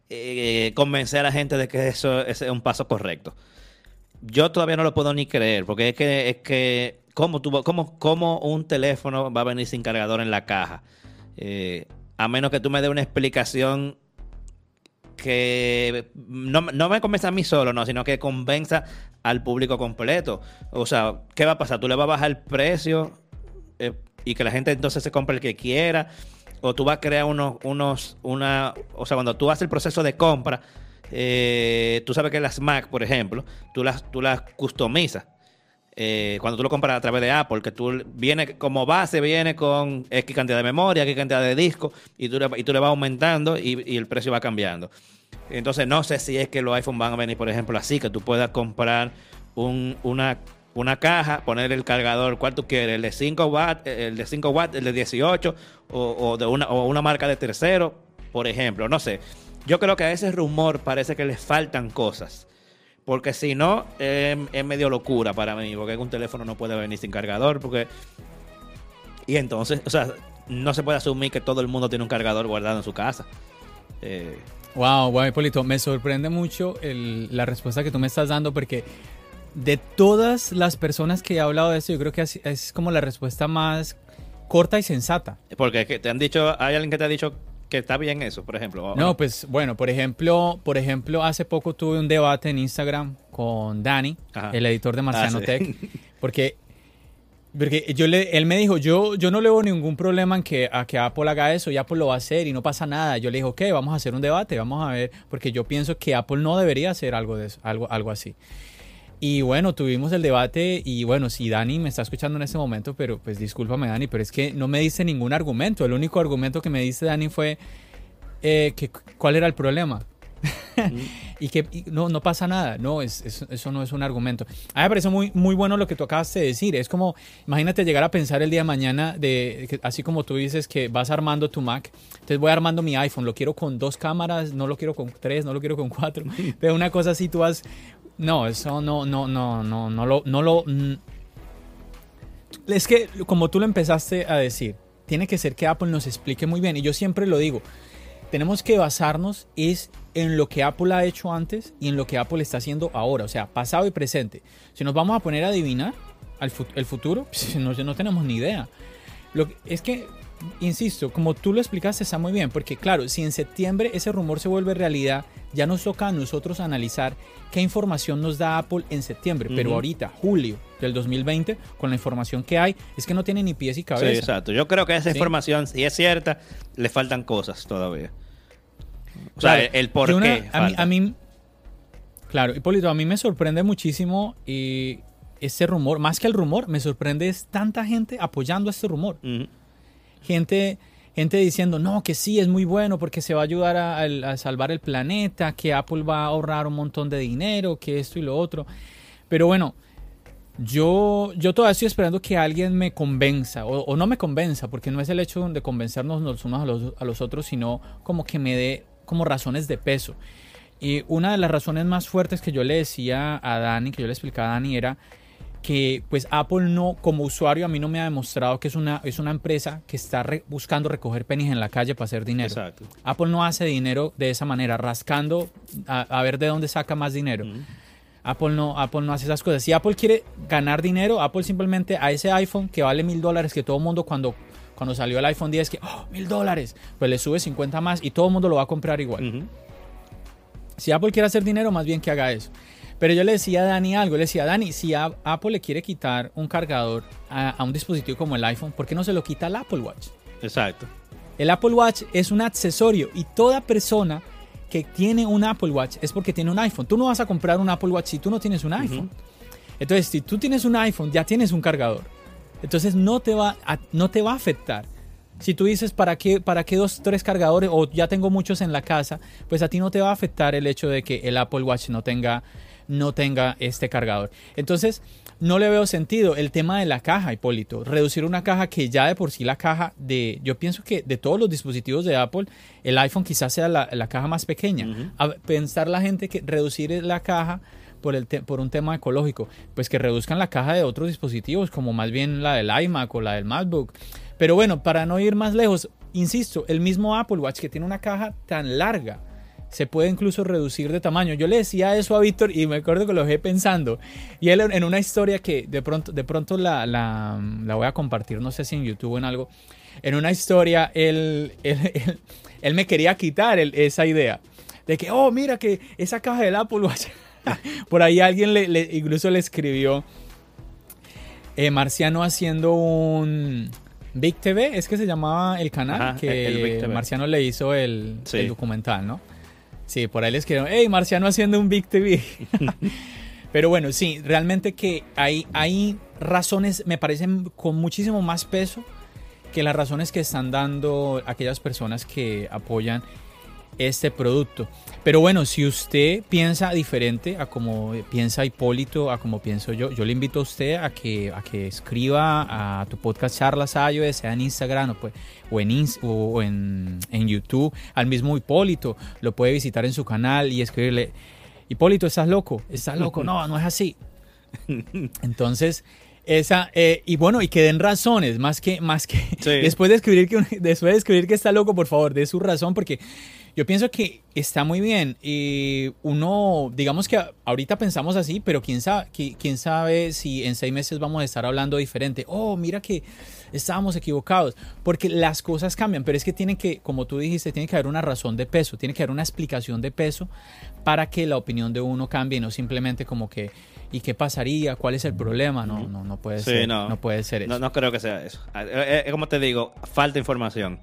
eh, convencer a la gente de que eso, es un paso correcto. Yo todavía no lo puedo ni creer, porque es que, es que ¿cómo, cómo, cómo un teléfono va a venir sin cargador en la caja? Eh, a menos que tú me des una explicación que no, no me convenza a mí solo, no, sino que convenza al público completo. O sea, ¿qué va a pasar? Tú le vas a bajar el precio y que la gente entonces se compre el que quiera. O tú vas a crear unos, unos, una, o sea, cuando tú haces el proceso de compra, eh, tú sabes que las Mac, por ejemplo, tú las, tú las customizas. Eh, cuando tú lo compras a través de Apple, que tú viene como base, viene con X cantidad de memoria, X cantidad de disco, y tú le, y tú le vas aumentando y, y el precio va cambiando. Entonces no sé si es que los iPhone van a venir, por ejemplo, así, que tú puedas comprar un, una, una caja, poner el cargador, ¿cuál tú quieres? ¿El de 5 watts, el de 5 watts, el de 18 o, o de una, o una marca de tercero, por ejemplo? No sé. Yo creo que a ese rumor parece que le faltan cosas. Porque si no, eh, es medio locura para mí, porque un teléfono no puede venir sin cargador, porque... Y entonces, o sea, no se puede asumir que todo el mundo tiene un cargador guardado en su casa. Eh, Wow, wow, Hipólito, me sorprende mucho la respuesta que tú me estás dando porque de todas las personas que he hablado de esto, yo creo que es, como la respuesta más corta y sensata. Porque te han dicho, hay alguien que te ha dicho que está bien eso, por ejemplo. No, pues bueno, por ejemplo, por ejemplo, hace poco tuve un debate en Instagram con Dani, Ajá. el editor de Marciano ah, sí. Tech, porque porque yo le, él me dijo, yo, yo no le veo ningún problema en que, a que Apple haga eso y Apple lo va a hacer y no pasa nada. Yo le dije, ok, vamos a hacer un debate, vamos a ver, porque yo pienso que Apple no debería hacer algo, de eso, algo, algo así. Y bueno, tuvimos el debate y bueno, si Dani me está escuchando en este momento, pero pues discúlpame Dani, pero es que no me dice ningún argumento. El único argumento que me dice Dani fue eh, cuál era el problema. y que no, no pasa nada. No, es, es, eso no es un argumento. A mí me parece muy, muy bueno lo que tú acabas de decir. Es como, imagínate llegar a pensar el día de mañana, de, así como tú dices que vas armando tu Mac. Entonces voy armando mi iPhone. Lo quiero con dos cámaras, no lo quiero con tres, no lo quiero con cuatro. Pero una cosa así tú vas... No, eso no, no, no, no, no lo... No lo es que como tú lo empezaste a decir, tiene que ser que Apple nos explique muy bien. Y yo siempre lo digo, tenemos que basarnos es en lo que Apple ha hecho antes y en lo que Apple está haciendo ahora, o sea, pasado y presente. Si nos vamos a poner a adivinar el futuro, pues, no, no tenemos ni idea. Lo es que, insisto, como tú lo explicaste, está muy bien, porque claro, si en septiembre ese rumor se vuelve realidad, ya nos toca a nosotros analizar qué información nos da Apple en septiembre, uh -huh. pero ahorita, julio del 2020, con la información que hay, es que no tiene ni pies y cabeza. Sí, exacto. Yo creo que esa ¿Sí? información, si es cierta, le faltan cosas todavía. O claro, sea, el, el por una, qué. A mí, a mí, claro, Hipólito, a mí me sorprende muchísimo y ese rumor, más que el rumor, me sorprende es tanta gente apoyando este rumor. Uh -huh. Gente, gente diciendo, no, que sí, es muy bueno porque se va a ayudar a, salvar el planeta, que Apple va a ahorrar un montón de dinero, que esto y lo otro. Pero bueno, yo, yo todavía estoy esperando que alguien me convenza, o, o, no me convenza, porque no es el hecho de convencernos los unos a los, a los otros, sino como que me dé como razones de peso. Y una de las razones más fuertes que yo le decía a Dani, que yo le explicaba a Dani, era que pues Apple no, como usuario, a mí no me ha demostrado que es una, es una empresa que está re, buscando recoger pennies en la calle para hacer dinero. Exacto. Apple no hace dinero de esa manera, rascando a, a ver de dónde saca más dinero. Mm. Apple no, Apple no hace esas cosas. Si Apple quiere ganar dinero, Apple simplemente a ese iPhone que vale mil dólares, que todo el mundo cuando, cuando salió el iPhone 10, que oh, mil dólares, pues le sube 50 más y todo el mundo lo va a comprar igual. Uh -huh. Si Apple quiere hacer dinero, más bien que haga eso. Pero yo le decía a Dani algo, le decía, Dani, si a Apple le quiere quitar un cargador a, a, un dispositivo como el iPhone, ¿por qué no se lo quita al Apple Watch? Exacto. El Apple Watch es un accesorio y toda persona que tiene un Apple Watch es porque tiene un iPhone. Tú no vas a comprar un Apple Watch si tú no tienes un iPhone. Uh -huh. Entonces, si tú tienes un iPhone, ya tienes un cargador. Entonces no te va a, no te va a afectar. Si tú dices, ¿para qué, ¿para qué dos, tres cargadores? O ya tengo muchos en la casa, pues a ti no te va a afectar el hecho de que el Apple Watch no tenga no tenga este cargador. Entonces, no le veo sentido el tema de la caja, Hipólito. Reducir una caja que ya de por sí la caja de, yo pienso que de todos los dispositivos de Apple, el iPhone quizás sea la, la caja más pequeña. Uh -huh. A pensar la gente que reducir la caja por, el por un tema ecológico, pues que reduzcan la caja de otros dispositivos, como más bien la del iMac o la del MacBook. Pero bueno, para no ir más lejos, insisto, el mismo Apple Watch que tiene una caja tan larga, se puede incluso reducir de tamaño. Yo le decía eso a Víctor y me acuerdo que lo dejé pensando. Y él en una historia que de pronto, de pronto la, la, la voy a compartir, no sé si en YouTube o en algo. En una historia, él, él, él, él me quería quitar el, esa idea. de que, oh, mira que esa caja del Apple Watch. Por ahí alguien le, le- incluso le escribió eh, Marciano haciendo un Big TV, es que se llamaba el canal, Ajá, que el. Marciano le hizo el, Sí. el documental, ¿no? Sí, por ahí le escribieron, hey, Marciano haciendo un Big TV. Pero bueno, sí, realmente que hay, hay razones, me parecen con muchísimo más peso que las razones que están dando aquellas personas que apoyan este producto. Pero bueno, si usted piensa diferente a como piensa Hipólito, a como pienso yo, yo le invito a usted a que, a que escriba a tu podcast Charlas iOS, sea en Instagram o, pues, o, en, o en, en YouTube, al mismo Hipólito. Lo puede visitar en su canal y escribirle, Hipólito, ¿estás loco? ¿Estás loco? No, no es así. Entonces, esa, eh, y bueno, y que den razones, más que, más que, Sí. después de escribir que, después de escribir que está loco, por favor, dé su razón, porque yo pienso que está muy bien. Y uno, digamos que ahorita pensamos así, pero quién sabe, qui- quién sabe si en seis meses vamos a estar hablando diferente. Oh, mira que estábamos equivocados. Porque las cosas cambian, pero es que tienen que, como tú dijiste, tiene que haber una razón de peso, tiene que haber una explicación de peso para que la opinión de uno cambie, no simplemente como que, ¿y qué pasaría? ¿Cuál es el problema? No, no, no puede Sí, ser. no. No puede ser eso. No, no creo que sea eso. Ah, eh, eh, como te digo, falta información.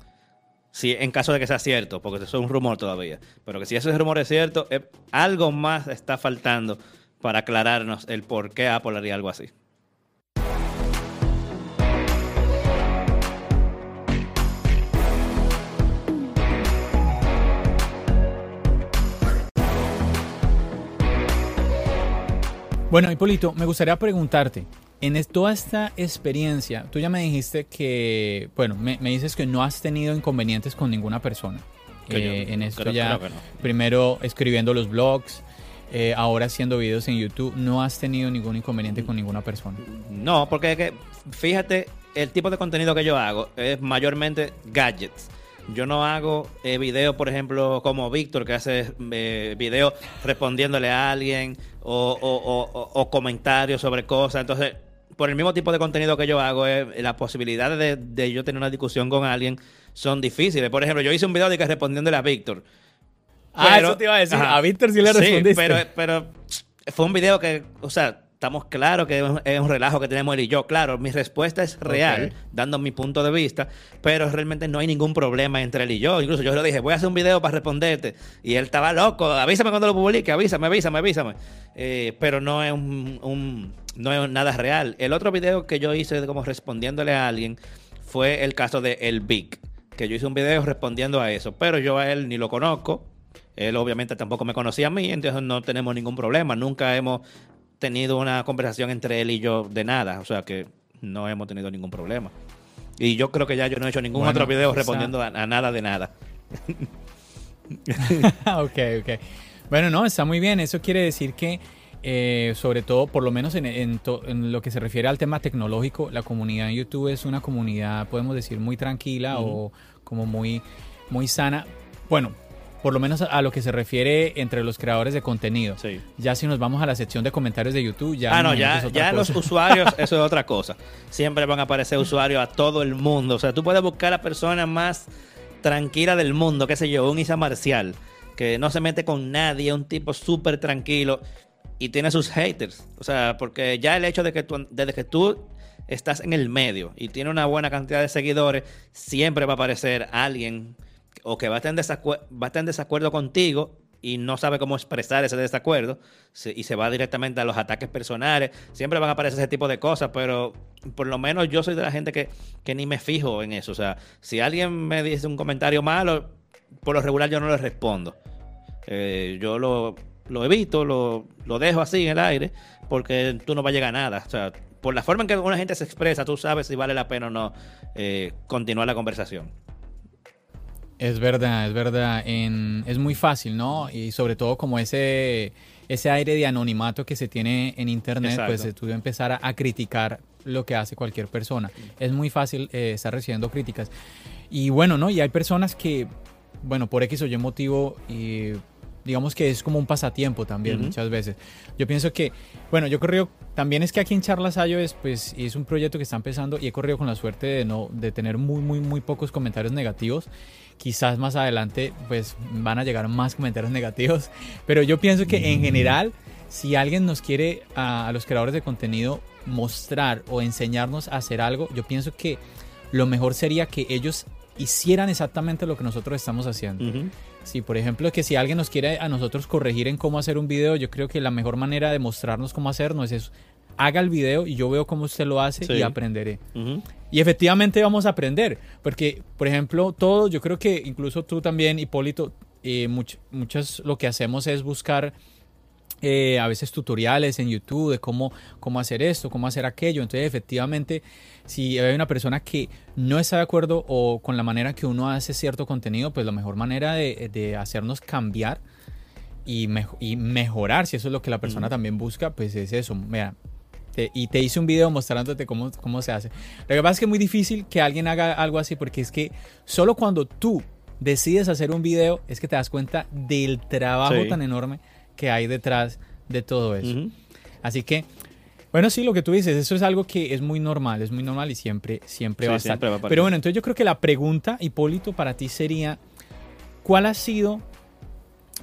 Si en caso de que sea cierto, porque eso es un rumor todavía. Pero que si ese rumor es cierto, eh, algo más está faltando para aclararnos el por qué Apple haría algo así. Bueno, Hipólito, me gustaría preguntarte, en toda esta experiencia, tú ya me dijiste que, bueno, me, me dices que no has tenido inconvenientes con ninguna persona. Eh, yo en esto creo- ya, creo que no. primero escribiendo los blogs, eh, ahora haciendo videos en YouTube, no has tenido ningún inconveniente con ninguna persona. No, porque es que, fíjate, el tipo de contenido que yo hago es mayormente gadgets. Yo no hago eh, videos, por ejemplo, como Víctor, que hace eh, videos respondiéndole a alguien o, o- o- o- o comentarios sobre cosas. Entonces, por el mismo tipo de contenido que yo hago, eh, las posibilidades de, de yo tener una discusión con alguien son difíciles. Por ejemplo, yo hice un video de que respondiéndole a Víctor. Ah, Pero- eso te iba a decir. Ajá. A Víctor sí le respondiste. pero, pero fue un video que, o sea, estamos claros que es un- relajo que tenemos él y yo. Claro, mi respuesta es real, dando mi punto de vista, pero realmente no hay ningún problema entre él y yo. Incluso yo le dije, voy a hacer un video para responderte. Y él estaba loco, avísame cuando lo publique, avísame, avísame, avísame. Eh, pero no es un, un- no es nada real. El otro video que yo hice como respondiéndole a alguien fue el caso de El Big, que yo hice un video respondiendo a eso, pero yo a él ni lo conozco. Él obviamente tampoco me conocía a mí, entonces no tenemos ningún problema. Nunca hemos tenido una conversación entre él y yo de nada, o sea que no hemos tenido ningún problema. Y yo creo que ya yo no he hecho ningún Bueno, otro video respondiendo a, a nada de nada. ok, ok. Bueno, no, está muy bien. Eso quiere decir que, eh, sobre todo, por lo menos en, en to- en lo que se refiere al tema tecnológico, la comunidad en YouTube es una comunidad, podemos decir, muy tranquila o como muy, muy sana. Bueno, por lo menos a, lo que se refiere entre los creadores de contenido. Sí. Ya si nos vamos a la sección de comentarios de YouTube, ya... ah, no, ya, ya los usuarios, eso es otra cosa. Siempre van a aparecer usuarios a todo el mundo. O sea, tú puedes buscar a la persona más tranquila del mundo, qué sé yo, un Isa Marcial, que no se mete con nadie, un tipo súper tranquilo y tiene sus haters. O sea, porque ya el hecho de que tú, desde que tú estás en el medio y tiene una buena cantidad de seguidores, siempre va a aparecer alguien o que va a estar en, va a estar en desacuerdo contigo y no sabe cómo expresar ese desacuerdo y se va directamente a los ataques personales. Siempre van a aparecer ese tipo de cosas, pero por lo menos yo soy de la gente que, que ni me fijo en eso. O sea, si alguien me dice un comentario malo, por lo regular yo no le respondo. Eh, yo lo, lo evito, lo, lo dejo así en el aire, porque tú no vas a llegar a nada. O sea, por la forma en que una gente se expresa, tú sabes si vale la pena o no eh, continuar la conversación. Es verdad, es verdad. En- es muy fácil, ¿no? Y sobre todo como ese, ese aire de anonimato que se tiene en Internet, Exacto. pues tú empezar a, a criticar lo que hace cualquier persona. Es muy fácil eh, estar recibiendo críticas. Y bueno, ¿no? Y hay personas que, bueno, por X o Y motivo, y digamos que es como un pasatiempo también muchas veces. Yo pienso que, bueno, yo corrido, también es que aquí en Charlas es, pues, es un proyecto que está empezando y he corrido con la suerte de, no, de tener muy, muy, muy pocos comentarios negativos. Quizás más adelante, pues, van a llegar más comentarios negativos, pero yo pienso que en general, si alguien nos quiere, a, los creadores de contenido, mostrar o enseñarnos a hacer algo, yo pienso que lo mejor sería que ellos hicieran exactamente lo que nosotros estamos haciendo. Si, por ejemplo, que si alguien nos quiere a nosotros corregir en cómo hacer un video, yo creo que la mejor manera de mostrarnos cómo hacerlo es. Haga el video y yo veo cómo usted lo hace y aprenderé. Y efectivamente vamos a aprender, porque, por ejemplo, todos, yo creo que incluso tú también, Hipólito, eh, muchas lo que hacemos es buscar eh, a veces tutoriales en YouTube de cómo, cómo hacer esto, cómo hacer aquello. Entonces, efectivamente, si hay una persona que no está de acuerdo o con la manera que uno hace cierto contenido, pues la mejor manera de, hacernos cambiar y, y, mejorar, si eso es lo que la persona también busca, pues es eso. Mira, y te hice un video mostrándote cómo, cómo se hace. Lo que pasa es que es muy difícil que alguien haga algo así porque es que solo cuando tú decides hacer un video es que te das cuenta del trabajo tan enorme que hay detrás de todo eso. Así que, bueno, sí, lo que tú dices, eso es algo que es muy normal, es muy normal y siempre, siempre va a estar. Pero bueno, entonces yo creo que la pregunta, Hipólito, para ti sería, ¿cuál ha sido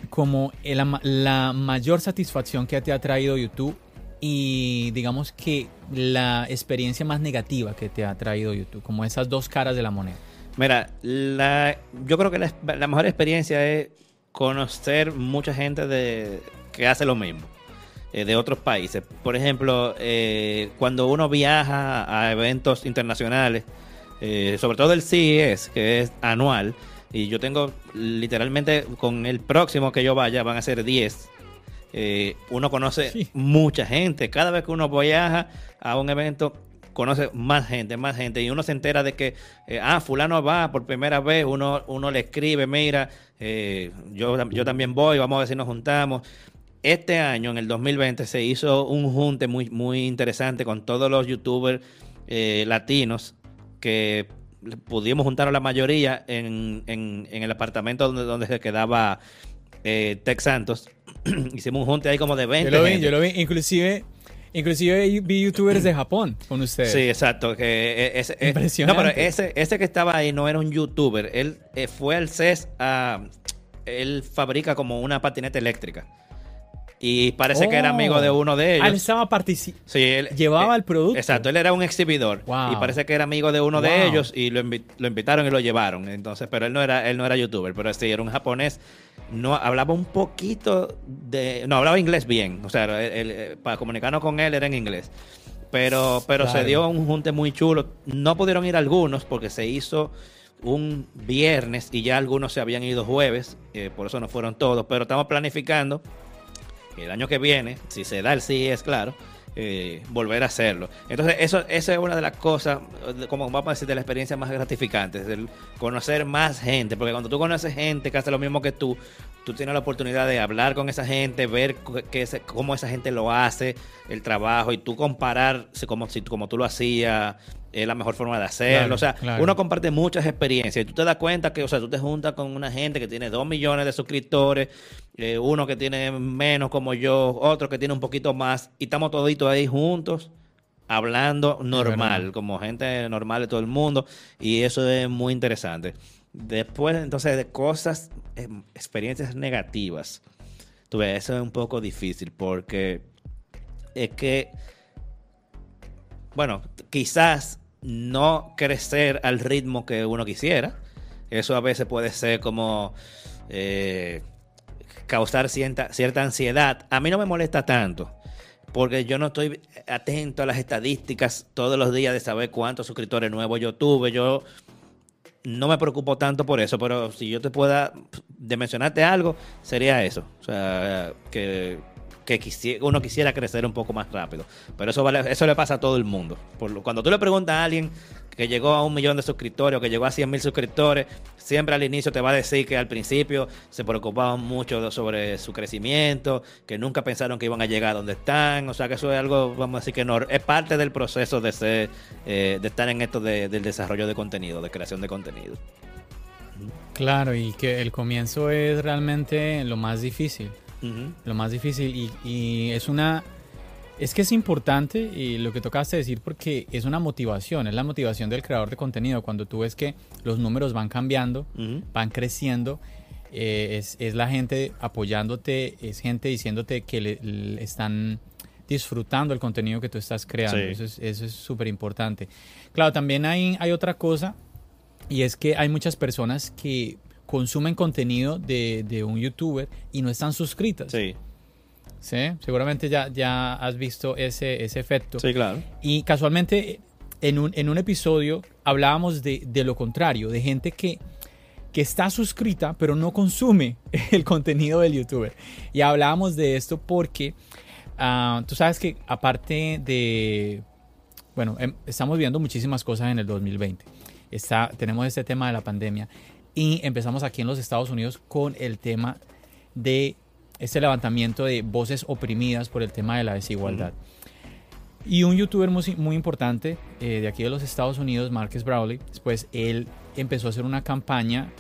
como la mayor satisfacción que te ha traído YouTube y digamos que la experiencia más negativa que te ha traído YouTube, como esas dos caras de la moneda? Mira, yo creo que la mejor experiencia es conocer mucha gente de, que hace lo mismo eh, de otros países. Por ejemplo, eh, cuando uno viaja a eventos internacionales, eh, sobre todo el CES, que es anual, y yo tengo literalmente con el próximo que yo vaya, van a ser 10. Uno conoce mucha gente. Cada vez que uno viaja a un evento, conoce más gente, más gente, y uno se entera de que, eh, ah, fulano va por primera vez, uno, uno le escribe, mira, eh, yo, yo también voy, vamos a ver si nos juntamos. Este año, en el 2020, se hizo un junte muy, muy interesante con todos los youtubers eh, latinos que pudimos juntar a la mayoría en, en, el apartamento donde, donde se quedaba Tex Santos. Hicimos un junte ahí como de 20. Yo lo vi, yo lo vi. Inclusive Inclusive vi youtubers de Japón con ustedes. Sí, exacto. Que e, ese, Impresionante. No, pero ese, ese que estaba ahí no era un youtuber. Él eh, fue al CES a... Él fabrica como una patineta eléctrica. Y parece que era amigo de uno de ellos. Ah, él estaba participando. Sí, él llevaba eh, el producto. Exacto, él era un exhibidor. Y parece que era amigo de uno de ellos y lo, lo, invitaron y lo llevaron. Entonces, pero él no era, él no era youtuber, pero sí, era un japonés no hablaba un poquito de. No, hablaba inglés bien. O sea, eh, para comunicarnos con él era en inglés. Pero, pero se dio un junte muy chulo. No pudieron ir algunos porque se hizo un viernes y ya algunos se habían ido jueves. Eh, por eso no fueron todos. Pero estamos planificando el año que viene, si se da el sí, es claro eh, volver a hacerlo. Entonces, eso, esa es una de las cosas, como vamos a decir, de la experiencia más gratificante, el conocer más gente, porque cuando tú conoces gente que hace lo mismo que tú, tú tienes la oportunidad de hablar con esa gente, ver cómo esa gente lo hace, el trabajo, y tú comparar como, si, como tú lo hacías, es la mejor forma de hacerlo. o sea, uno comparte muchas experiencias y tú te das cuenta que, o sea, tú te juntas con una gente que tiene dos millones de suscriptores, eh, uno que tiene menos como yo, otro que tiene un poquito más, y estamos toditos ahí juntos hablando normal, como gente normal de todo el mundo, y eso es muy interesante. Después, entonces, de cosas, em, experiencias negativas, tú ves, eso es un poco difícil porque es que, bueno, quizás no crecer al ritmo que uno quisiera. Eso a veces puede ser como eh, causar cierta, cierta ansiedad. A mí no me molesta tanto, porque yo no estoy atento a las estadísticas todos los días de saber cuántos suscriptores nuevos yo tuve. Yo no me preocupo tanto por eso, pero si yo te pueda de mencionarte algo, sería eso. O sea, que que uno quisiera crecer un poco más rápido. Pero eso, vale, eso le pasa a todo el mundo. Por cuando tú le preguntas a alguien que llegó a un millón de suscriptores o que llegó a 100 mil suscriptores, siempre al inicio te va a decir que al principio se preocupaban mucho sobre su crecimiento, que nunca pensaron que iban a llegar a donde están. O sea que eso es algo, vamos a decir que no, es parte del proceso de, ser, eh, de estar en esto del desarrollo de contenido, de creación de contenido. Claro, y que el comienzo es realmente lo más difícil. Ujú. Lo más difícil y, y es una... Es que es importante y lo que tocaste decir porque es una motivación, es la motivación del creador de contenido. Cuando tú ves que los números van cambiando, Ujú. van creciendo, eh, es, es la gente apoyándote, es gente diciéndote que le, le están disfrutando el contenido que tú estás creando. Sí. Eso es eso es súper importante. Claro, también hay, hay otra cosa y es que hay muchas personas que consumen contenido de, de un youtuber y no están suscritas. Sí, ¿sí? Seguramente ya, ya has visto ese, ese efecto. sí, claro. Y casualmente en un, en un episodio hablábamos de, de lo contrario, de gente que, que está suscrita pero no consume el contenido del youtuber. Y hablábamos de esto porque ah, tú sabes que aparte de, bueno, em- estamos viendo muchísimas cosas en el 2020. Está, tenemos este tema de la pandemia y empezamos aquí en los Estados Unidos con el tema de este levantamiento de voces oprimidas por el tema de la desigualdad. Y un youtuber muy, muy importante eh, de aquí de los Estados Unidos, Marcus Brawley, después él empezó a hacer una campaña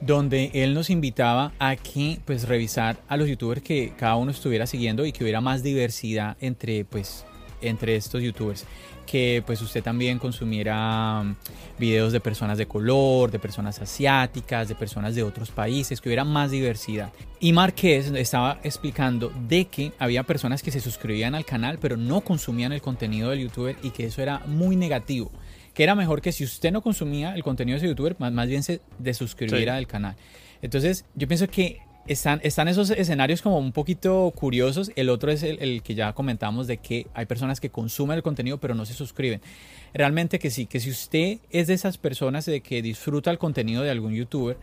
donde él nos invitaba a que pues revisar a los youtubers que cada uno estuviera siguiendo y que hubiera más diversidad entre pues entre estos youtubers que pues usted también consumiera um, videos de personas de color, de personas asiáticas, de personas de otros países, que hubiera más diversidad. Y Marqués estaba explicando de que había personas que se suscribían al canal pero no consumían el contenido del youtuber y que eso era muy negativo. Que era mejor que si usted no consumía el contenido de ese youtuber, más, más bien se desuscribiera Sí. del canal. Entonces, yo pienso que están, están esos escenarios como un poquito curiosos. El otro es el, que ya comentamos de que hay personas que consumen el contenido pero no se suscriben. Realmente que sí, que si usted es de esas personas de que disfruta el contenido de algún youtuber,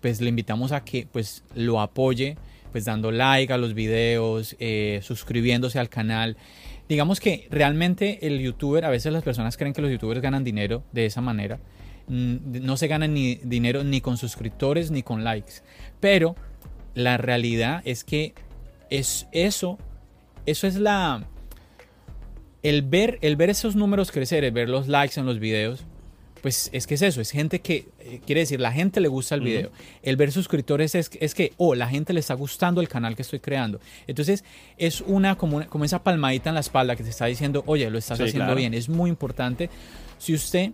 pues le invitamos a que pues lo apoye, pues dando like a los videos, eh, suscribiéndose al canal. Digamos que realmente el youtuber, a veces las personas creen que los youtubers ganan dinero de esa manera. Mm, No se gana ni dinero ni con suscriptores ni con likes. Pero la realidad es que es eso, eso es la el ver, el ver esos números crecer, el ver los likes en los videos, pues es que es eso, es gente que, eh, quiere decir, la gente le gusta el video. El ver suscriptores es, es que, oh, la gente le está gustando el canal que estoy creando. Entonces, es una como, una- como esa palmadita en la espalda que te está diciendo, oye, lo estás Sí, haciendo claro. bien. Es muy importante. Si usted,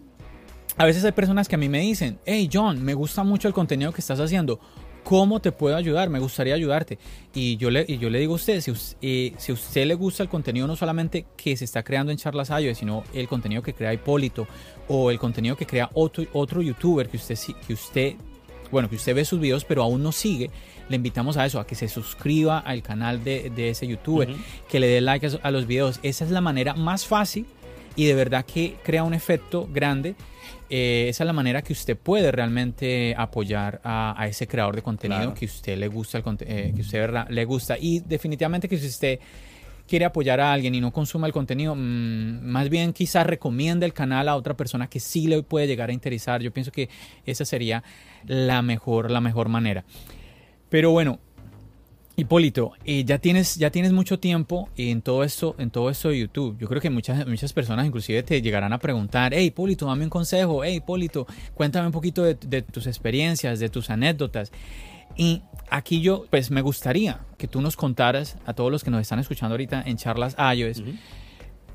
a veces hay personas que a mí me dicen, hey, John, me gusta mucho el contenido que estás haciendo. ¿Cómo te puedo ayudar? Me gustaría ayudarte. Y yo le, y yo le digo a usted, si, eh, si a usted le gusta el contenido, no solamente que se está creando en Charlas iOS, sino el contenido que crea Hipólito o el contenido que crea otro, otro youtuber que usted, que usted, bueno, que usted ve sus videos pero aún no sigue, le invitamos a eso, a que se suscriba al canal de, de ese youtuber, que le dé like a, a los videos. Esa es la manera más fácil y de verdad que crea un efecto grande. Eh, esa es la manera que usted puede realmente apoyar a, a ese creador de contenido Claro. que usted le gusta, el, eh, que usted verdad, le gusta. Y definitivamente que si usted quiere apoyar a alguien y no consuma el contenido, mm, más bien quizás recomienda el canal a otra persona que sí le puede llegar a interesar. Yo pienso que esa sería la mejor, la mejor manera. Pero bueno, Hipólito, eh, ya tienes ya tienes mucho tiempo en todo esto en todo esto de YouTube. Yo creo que muchas muchas personas inclusive te llegarán a preguntar, hey Hipólito, dame un consejo, hey Hipólito, cuéntame un poquito de, de tus experiencias, de tus anécdotas. Y aquí yo pues me gustaría que tú nos contaras a todos los que nos están escuchando ahorita en charlas iOS,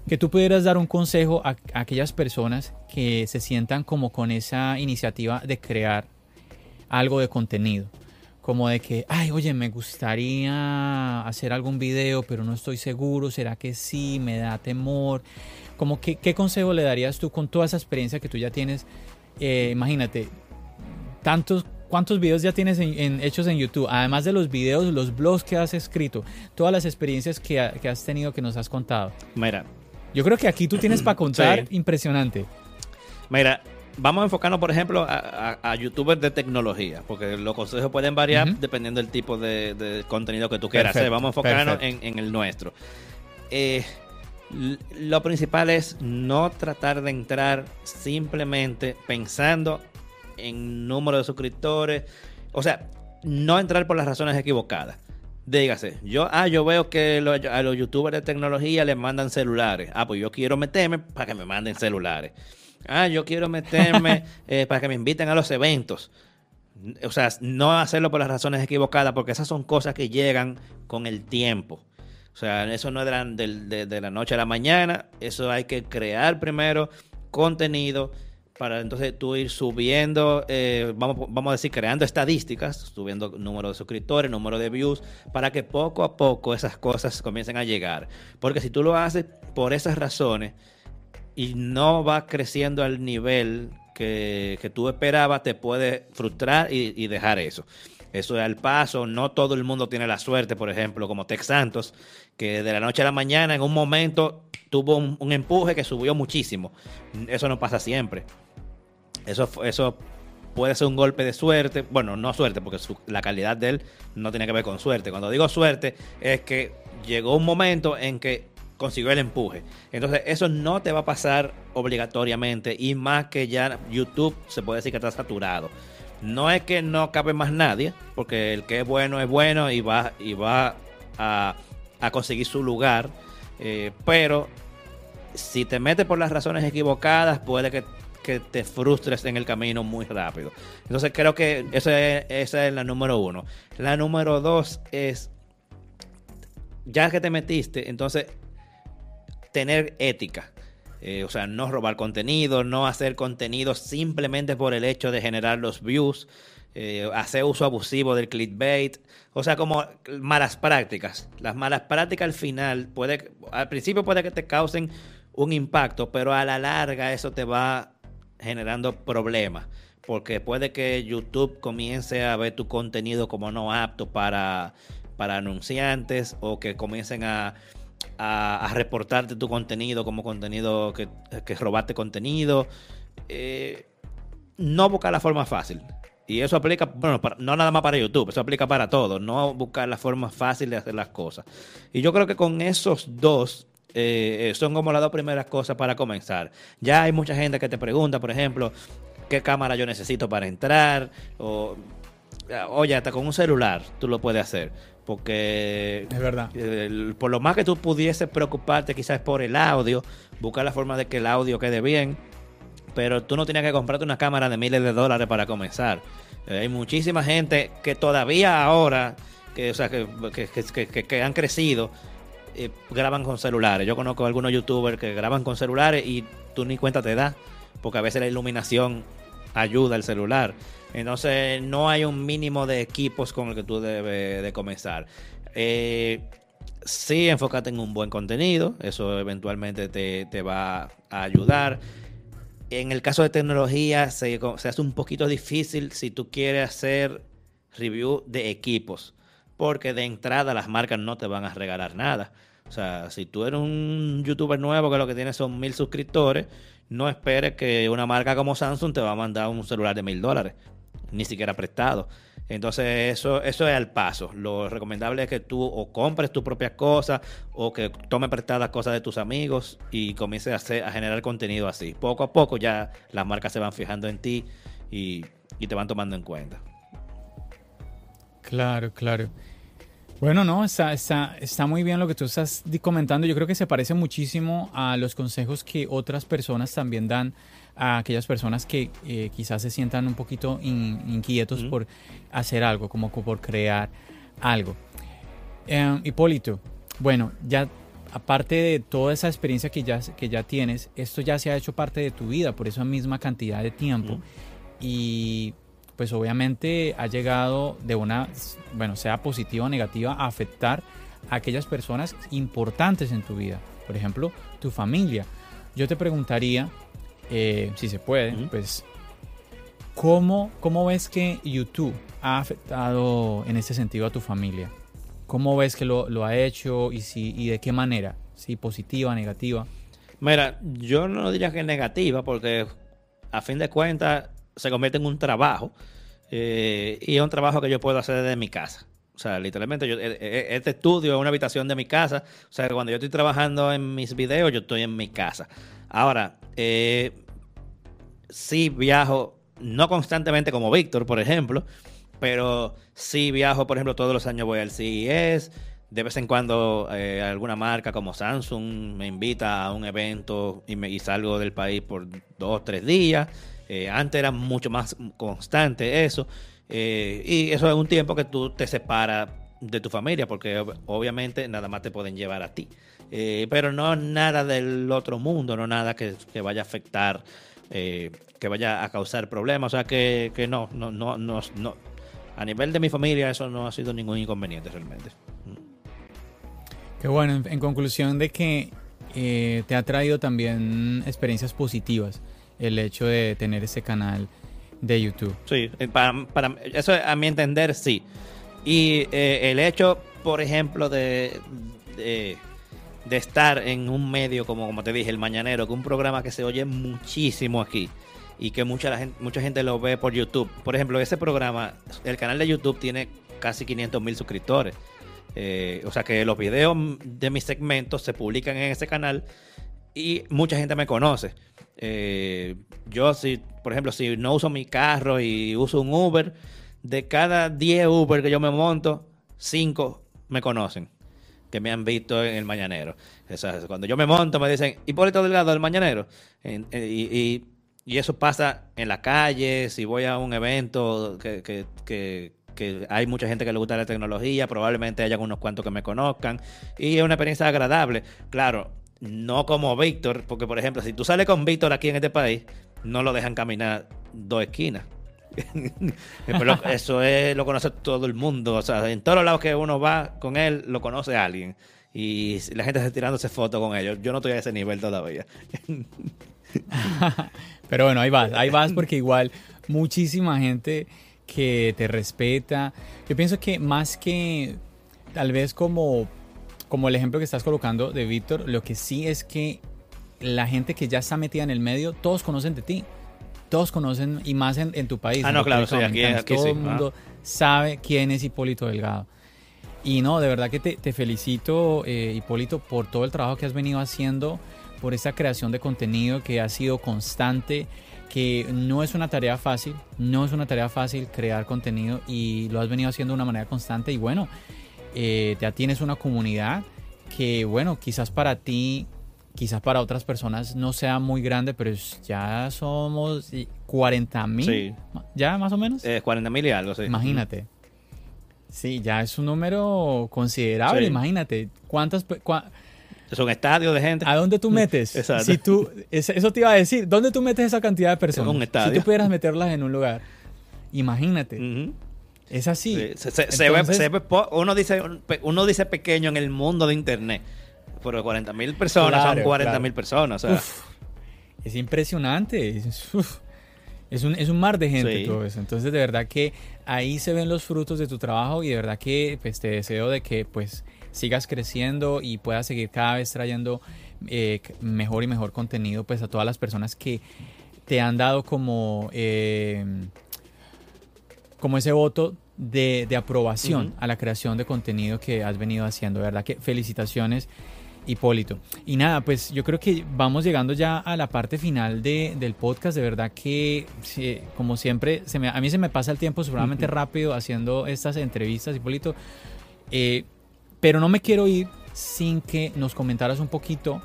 que tú pudieras dar un consejo a, a aquellas personas que se sientan como con esa iniciativa de crear algo de contenido. Como de que, ay, oye, me gustaría hacer algún video, pero no estoy seguro, ¿será que sí? Me da temor. Como que, ¿Qué consejo le darías tú con toda esa experiencia que tú ya tienes? Eh, imagínate, tantos, ¿cuántos videos ya tienes en- en- hechos en YouTube? Además de los videos, los blogs que has escrito, todas las experiencias que, ha- que has tenido, que nos has contado. Mira, Yo creo que aquí tú tienes para contar Sí. impresionante. Mira, vamos a enfocarnos, por ejemplo, a, a- a youtubers de tecnología, porque los consejos pueden variar dependiendo del tipo de, de contenido que tú quieras hacer. Vamos a enfocarnos en, el nuestro. Eh, lo principal es no tratar de entrar simplemente pensando en número de suscriptores, o sea, no entrar por las razones equivocadas. Dígase, yo, ah, yo veo que lo- a los youtubers de tecnología les mandan celulares. Ah, pues yo quiero meterme para que me manden celulares. Ah, yo quiero meterme eh, para que me inviten a los eventos. O sea, no hacerlo por las razones equivocadas, porque esas son cosas que llegan con el tiempo. O sea, eso no es de la, noche a la mañana, eso hay que crear primero contenido para entonces tú ir subiendo, eh, vamos, vamos a decir, creando estadísticas, subiendo número de suscriptores, número de views, para que poco a poco esas cosas comiencen a llegar. Porque si tú lo haces por esas razones y no va creciendo al nivel que, tú esperabas, te puede frustrar y, dejar eso. Eso es al paso. No todo el mundo tiene la suerte, por ejemplo, como Tex Santos, que de la noche a la mañana en un momento tuvo un, empuje que subió muchísimo. Eso no pasa siempre. Eso, eso puede ser un golpe de suerte. Bueno, no suerte, porque la calidad de él no tiene que ver con suerte. Cuando digo suerte, es que llegó un momento en que consiguió el empuje. Entonces, eso no te va a pasar obligatoriamente. Y más que ya YouTube se puede decir que está saturado. No es que no cabe más nadie, porque el que es bueno es bueno y va, y va a, conseguir su lugar. Eh, pero si te metes por las razones equivocadas, puede que, te frustres en el camino muy rápido. Entonces creo que esa es, esa es la número uno. La número dos es, ya que te metiste, entonces tener ética. Eh, o sea, no robar contenido, no hacer contenido simplemente por el hecho de generar los views, eh, hacer uso abusivo del clickbait, o sea, como malas prácticas. Las malas prácticas al final, puede, al principio puede que te causen un impacto, pero a la larga eso te va generando problemas, porque puede que YouTube comience a ver tu contenido como no apto para, para anunciantes o que comiencen a a, reportarte tu contenido como contenido que, que robaste contenido. Eh, no buscar la forma fácil. Y eso aplica, bueno, no nada más para YouTube, eso aplica para todo. No buscar la forma fácil de hacer las cosas. Y yo creo que con esos dos eh, eh, son como las dos primeras cosas para comenzar. Ya hay mucha gente que te pregunta, por ejemplo, qué cámara yo necesito para entrar. O, oye, hasta con un celular tú lo puedes hacer. Porque es verdad. por lo más que tú pudieses preocuparte quizás por el audio, buscar la forma de que el audio quede bien, pero tú no tienes que comprarte una cámara de miles de dólares para comenzar. Eh, hay muchísima gente que todavía ahora, que, o sea, que, que, han crecido, eh, graban con celulares. Yo conozco algunos youtubers que graban con celulares y tú ni cuenta te das, porque a veces la iluminación ayuda al celular. Entonces no hay un mínimo de equipos con el que tú debes de comenzar. Eh, sí, enfócate en un buen contenido, eso eventualmente te, va a ayudar. En el caso de tecnología se, se, hace un poquito difícil si tú quieres hacer review de equipos, porque de entrada las marcas no te van a regalar nada. O sea, si tú eres un youtuber nuevo que lo que tiene son mil suscriptores, no esperes que una marca como Samsung te va a mandar un celular de mil dólares ni siquiera prestado. Entonces eso, eso es al paso. Lo recomendable es que tú o compres tus propias cosas o que tomes prestadas cosas de tus amigos y comiences a, hacer, a generar contenido así. Poco a poco ya las marcas se van fijando en ti y, te van tomando en cuenta. Claro, claro. Bueno, no, está, está, está muy bien lo que tú estás comentando. Yo creo que se parece muchísimo a los consejos que otras personas también dan a aquellas personas que eh, quizás se sientan un poquito inquietos por hacer algo, como por crear algo. Em, Hipólito, bueno, ya aparte de toda esa experiencia que ya, que ya tienes, esto ya se ha hecho parte de tu vida por esa misma cantidad de tiempo y pues obviamente ha llegado de una, bueno, sea positiva o negativa, a afectar a aquellas personas importantes en tu vida. Por ejemplo, tu familia. Yo te preguntaría, eh, si se puede, pues, ¿cómo, ¿cómo ves que YouTube ha afectado en ese sentido a tu familia? ¿Cómo ves que lo, ha hecho y, si, y de qué manera? ¿Si positiva, negativa? Mira, yo no diría que negativa porque a fin de cuentas se convierte en un trabajo eh, y es un trabajo que yo puedo hacer desde mi casa. O sea, literalmente, yo, e, e, este estudio es una habitación de mi casa. O sea, cuando yo estoy trabajando en mis videos, yo estoy en mi casa. Ahora, eh, sí viajo, no constantemente como Víctor, por ejemplo, pero sí viajo, por ejemplo, todos los años voy al CES. De vez en cuando eh, alguna marca como Samsung me invita a un evento y, me, salgo del país por dos o tres días. Eh, antes era mucho más constante eso. Eh, y eso es un tiempo que tú te separas de tu familia, porque ob- obviamente nada más te pueden llevar a ti. Eh, pero no nada del otro mundo, no nada que, que vaya a afectar, eh, que vaya a causar problemas. O sea que, que no, no, no, no, no. A nivel de mi familia eso no ha sido ningún inconveniente realmente. Qué bueno, en, conclusión de que te ha traído también experiencias positivas el hecho de tener ese canal de YouTube. Sí, eh, para, para- eso a mi entender sí. Y eh, el hecho, por ejemplo, de, de, estar en un medio como, como te dije, el Mañanero, que es un programa que se oye muchísimo aquí y que mucha, la gente, mucha gente lo ve por YouTube. Por ejemplo, ese programa, el canal de YouTube tiene casi 500 mil suscriptores. Eh, o sea que los videos de mis segmentos se publican en ese canal y mucha gente me conoce. Eh, yo, si, por ejemplo, si no uso mi carro y uso un Uber, de cada 10 Uber que yo me monto, 5 me conocen, que me han visto en el Mañanero. Sea, cuando yo me monto me dicen, Hipólito Delgado del Mañanero. En- en- y, y- y eso pasa en la calle, si voy a un evento que, que- que- que hay mucha gente que le gusta la tecnología, probablemente hayan unos cuantos que me conozcan. Y es una experiencia agradable. Claro, no como Víctor, porque por ejemplo, si tú sales con Víctor aquí en este país, no lo dejan caminar dos esquinas. Pero eso es, lo conoce todo el mundo. O sea, en todos los lados que uno va con él, lo conoce alguien. Y la gente está tirándose fotos con ellos. Yo no estoy a ese nivel todavía. Pero bueno, ahí vas, ahí vas porque igual muchísima gente que te respeta. Yo pienso que más que tal vez como, como el ejemplo que estás colocando de Víctor, lo que sí es que la gente que ya está metida en el medio, todos conocen de ti. Todos conocen, y más en, en tu país. Ah, no, claro, sí, aquí- aquí Todo sí, el mundo sabe quién es Hipólito Delgado. Y no, de verdad que te, te felicito, eh, Hipólito, por todo el trabajo que has venido haciendo, por esa creación de contenido que ha sido constante, que no es una tarea fácil, no es una tarea fácil crear contenido y lo has venido haciendo de una manera constante y bueno, eh, ya tienes una comunidad que bueno, quizás para ti, quizás para otras personas no sea muy grande, pero es- ya somos 40 mil, Sí. ya más o menos. Eh, 40 mil y algo, sí. Imagínate. Sí, ya es un número considerable, Sí. imagínate. ¿Cuántas cua- Es un estadio de gente. ¿A dónde tú metes? Exacto. Si tú, es- eso te iba a decir, ¿dónde tú metes esa cantidad de personas? un estadio. Si tú pudieras meterlas en un lugar. Imagínate. Ujú. Es así. Sí, se, se- se ve, Entonces- se ve po- uno, dice, uno dice pequeño en el mundo de internet, pero 40 mil personas Claro, son 40 mil claro. personas. O sea, Uf, es impresionante. Es, uf, es un, es un mar de gente Sí. todo eso. Entonces, de verdad que ahí se ven los frutos de tu trabajo y de verdad que pues, te deseo de que pues sigas creciendo y puedas seguir cada vez trayendo eh, mejor y mejor contenido pues a todas las personas que te han dado como eh, como ese voto de, de aprobación a la creación de contenido que has venido haciendo. De verdad que felicitaciones, Hipólito. Y nada, pues yo creo que vamos llegando ya a la parte final de- del podcast. De verdad que, sí, como siempre, se me- a mí se me pasa el tiempo supremamente rápido haciendo estas entrevistas, Hipólito. Eh, pero no me quiero ir sin que nos comentaras un poquito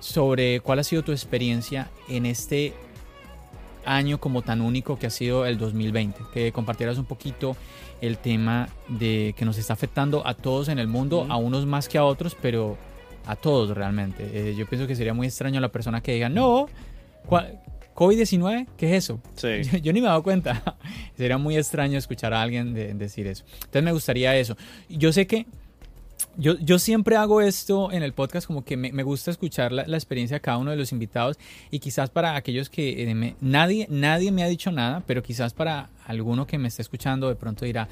sobre cuál ha sido tu experiencia en este año como tan único que ha sido el 2020. Que compartieras un poquito el tema de que nos está afectando a todos en el mundo, a unos más que a otros, pero a todos realmente. Eh, yo pienso que sería muy extraño la persona que diga, no, ¿cuál- COVID-19, ¿qué es eso? sí. Yo, yo ni me he dado cuenta. Sería muy extraño escuchar a alguien de- decir eso. Entonces me gustaría eso. Yo sé que yo, yo siempre hago esto en el podcast, como que me, gusta escuchar la, la experiencia de cada uno de los invitados y quizás para aquellos que eh, me- nadie, nadie me ha dicho nada, pero quizás para alguno que me esté escuchando de pronto dirá,